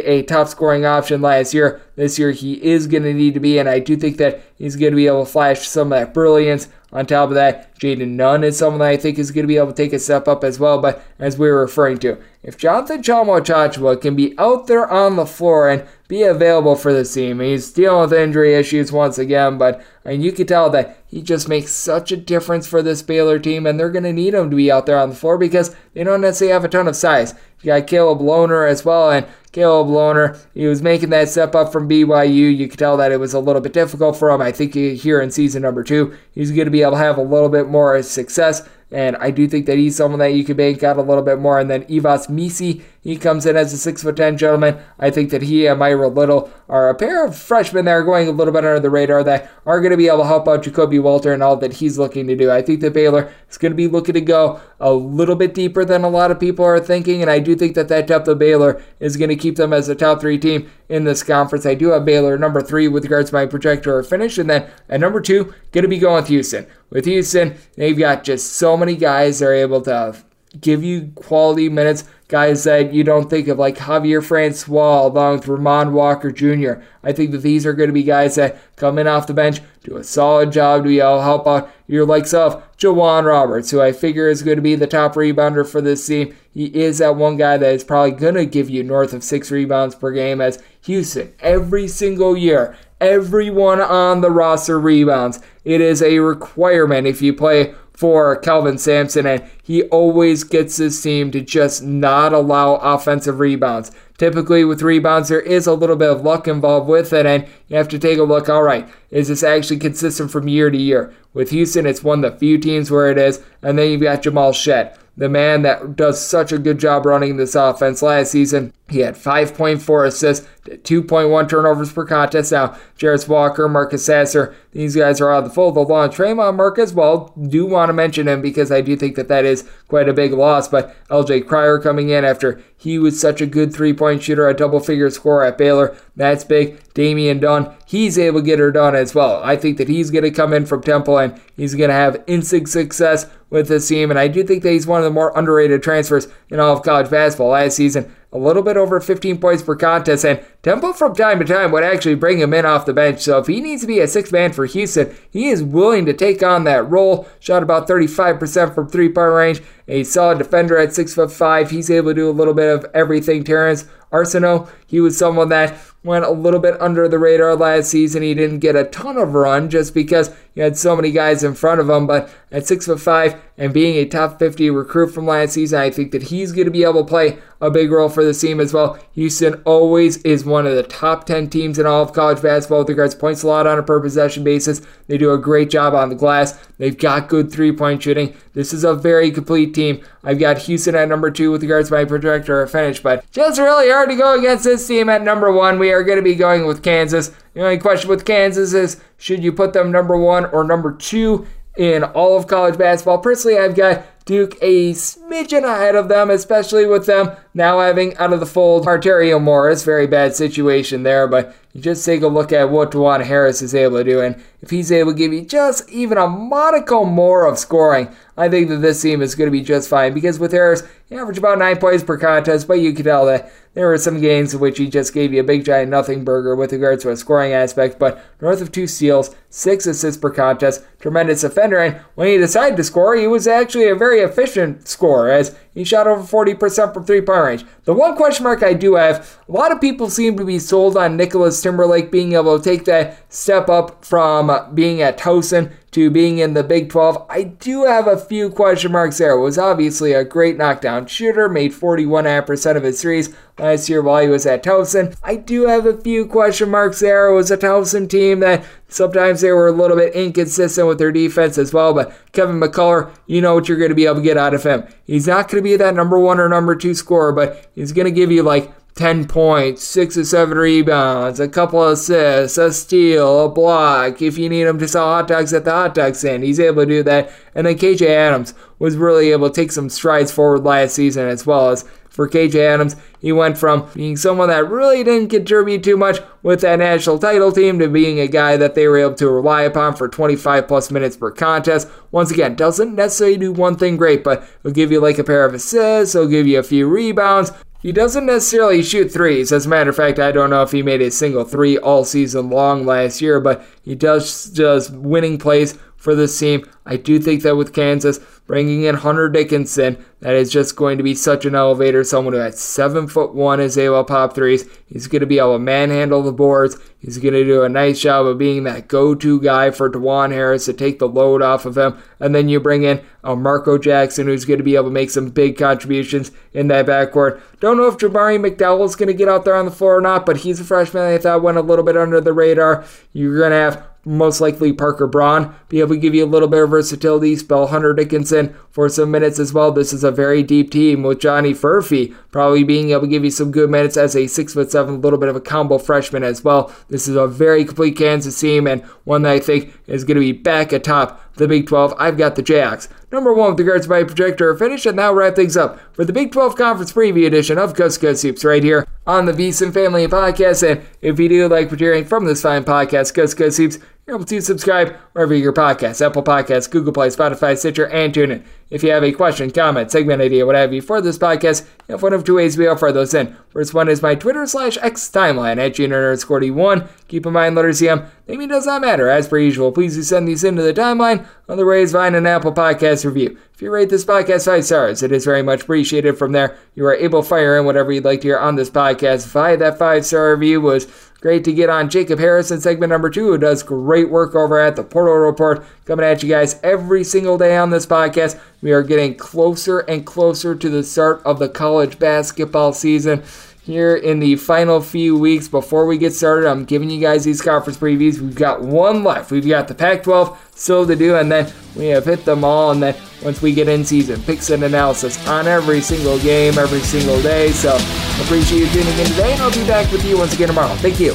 a top scoring option last year. This year he is going to need to be, and I do think that he's going to be able to flash some of that brilliance on top of that, Jaden Nunn is someone that I think is going to be able to take a step up as well. But as we were referring to, if Jonathan Tchamwa Tchatchoua can be out there on the floor and be available for the team, he's dealing with injury issues once again, but mean, you can tell that he just makes such a difference for this Baylor team, and they're going to need him to be out there on the floor because they don't necessarily have a ton of size. You got Caleb Lohner as well, and Caleb Lohner, he was making that step up from BYU. You could tell that it was a little bit difficult for him. I think here in season number two, he's going to be able to have a little bit more success. And I do think that he's someone that you could bank out a little bit more. And then Yves Missi, he comes in as a six foot ten gentleman. I think that he and Miro Little are a pair of freshmen that are going a little bit under the radar that are going to be able to help out Ja'Kobe Walter and all that he's looking to do. I think that Baylor is going to be looking to go a little bit deeper than a lot of people are thinking, and I do think that that depth of Baylor is going to keep them as a top three team in this conference. I do have Baylor number three with regards to my projector finish, and then at number two, going to be going with Houston. With Houston, they've got just so many guys that are able to give you quality minutes. Guys that you don't think of, like Ja'Vier Francis, along with Ramon Walker Jr. I think that these are going to be guys that come in off the bench, do a solid job able to help out your likes of J'Wan Roberts, who I figure is going to be the top rebounder for this team. He is that one guy that is probably going to give you north of six rebounds per game as Houston every single year. Everyone on the roster rebounds. It is a requirement if you play for Kelvin Sampson, and he always gets his team to just not allow offensive rebounds. Typically, with rebounds, there is a little bit of luck involved with it, and you have to take a look. All right, is this actually consistent from year to year? With Houston, it's one of the few teams where it is, and then you've got Jamal Shead, the man that does such a good job running this offense last season. He had 5.4 assists, 2.1 turnovers per contest. Now, Jarace Walker, Marcus Sasser, these guys are out of the fold. Along Tramon Mark as well, do want to mention him because I do think that that is quite a big loss. But LJ Cryer coming in after he was such a good three point shooter, a double figure score at Baylor. That's big. Damian Dunn, he's able to get her done as well. I think that he's going to come in from Temple and he's going to have instant success with this team. And I do think that he's one of the more underrated transfers in all of college basketball last season a little bit over 15 points per contest, and Temple from time to time would actually bring him in off the bench. So if he needs to be a sixth man for Houston, he is willing to take on that role. Shot about 35% from three point range. A solid defender at six foot five. He's able to do a little bit of everything. Terrance Arceneaux, he was someone that went a little bit under the radar last season. He didn't get a ton of run just because he had so many guys in front of him. But at six foot five and being a top 50 recruit from last season, I think that he's going to be able to play a big role for the team as well. Houston always is one of the top 10 teams in all of college basketball with regards to points allowed on a per possession basis. They do a great job on the glass. They've got good three point shooting. This is a very complete team. I've got Houston at number two with regards to my projector finish, but just really hard to go against this team at number one. We are going to be going with Kansas. The only question with Kansas is should you put them number one or number two in all of college basketball? Personally, I've got Duke a smidgen ahead of them, especially with them now having out of the fold Arterio Morris. Very bad situation there, but you just take a look at what Dajuan Harris is able to do, and if he's able to give you just even a modicum more of scoring, I think that this team is going to be just fine. Because with Harris, he averaged about nine points per contest, but you can tell that there were some games in which he just gave you a big giant nothing burger with regards to a scoring aspect. But north of two steals, six assists per contest, tremendous defender, and when he decided to score, he was actually a very efficient scorer as he shot over 40% from three point range. The one question mark I do have a lot of people seem to be sold on Nicholas Timberlake being able to take that step up from being at Towson to being in the Big 12. I do have a few question marks there. It was obviously a great knockdown shooter, made 41% of his threes last year while he was at Towson. I do have a few question marks there. It was a Towson team that sometimes they were a little bit inconsistent with their defense as well, but Kevin McCullar, you know what you're going to be able to get out of him. He's not going to be that number one or number two scorer, but he's going to give you like 10 points, 6 or 7 rebounds, a couple of assists, a steal, a block. If you need him to sell hot dogs at the hot dog stand, he's able to do that. And then KJ Adams was really able to take some strides forward last season as well as for KJ Adams. He went from being someone that really didn't contribute too much with that national title team to being a guy that they were able to rely upon for 25 plus minutes per contest. Once again, doesn't necessarily do one thing great, but he'll give you like a pair of assists, he'll give you a few rebounds, he doesn't necessarily shoot threes. As a matter of fact, I don't know if he made a single three all season long last year, but he does does winning plays for this team. I do think that with Kansas, bringing in Hunter Dickinson. That is just going to be such an elevator. Someone who at seven foot one is able to pop threes. He's going to be able to manhandle the boards. He's going to do a nice job of being that go-to guy for Dajuan Harris to take the load off of him. And then you bring in a Marco Jackson who's going to be able to make some big contributions in that backcourt. Don't know if Jabari McDowell is going to get out there on the floor or not, but he's a freshman I thought went a little bit under the radar. You're going to have most likely Parker Braun, be able to give you a little bit of versatility, spell Hunter Dickinson for some minutes as well. This is a very deep team with Johnny Furphy probably being able to give you some good minutes as a six foot seven, a little bit of a combo freshman as well. This is a very complete Kansas team and one that I think is going to be back atop the Big 12. I've got the Jacks. Number one with regards to my projector finish, and now wrap things up for the Big 12 Conference Preview Edition of Coast Coast Hoops right here on the VSiN Family Podcast. And if you do like what you're hearing from this fine podcast, Coast Coast Hoops, you're able to subscribe wherever your podcasts, Apple Podcasts, Google Play, Spotify, Stitcher, and TuneIn. If you have a question, comment, segment idea, what have you for this podcast, you have one of two ways we offer those in. First one is my Twitter slash X timeline at junior1 Keep in mind, letters CM, name does not matter. As per usual, please do send these into the timeline. Other ways, find an Apple Podcast review. If you rate this podcast five stars, it is very much appreciated. From there, you are able to fire in whatever you'd like to hear on this podcast. If that five star review was Great to get on Jacob Harrison, segment number two, who does great work over at the Portal Report, coming at you guys every single day on this podcast. We are getting closer and closer to the start of the college basketball season here in the final few weeks before we get started. I'm giving you guys these conference previews. We've got one left. We've got the Pac 12 still to do, and then we have hit them all. And then once we get in season, picks and analysis on every single game, every single day. So appreciate you tuning in today, and I'll be back with you once again tomorrow. Thank you.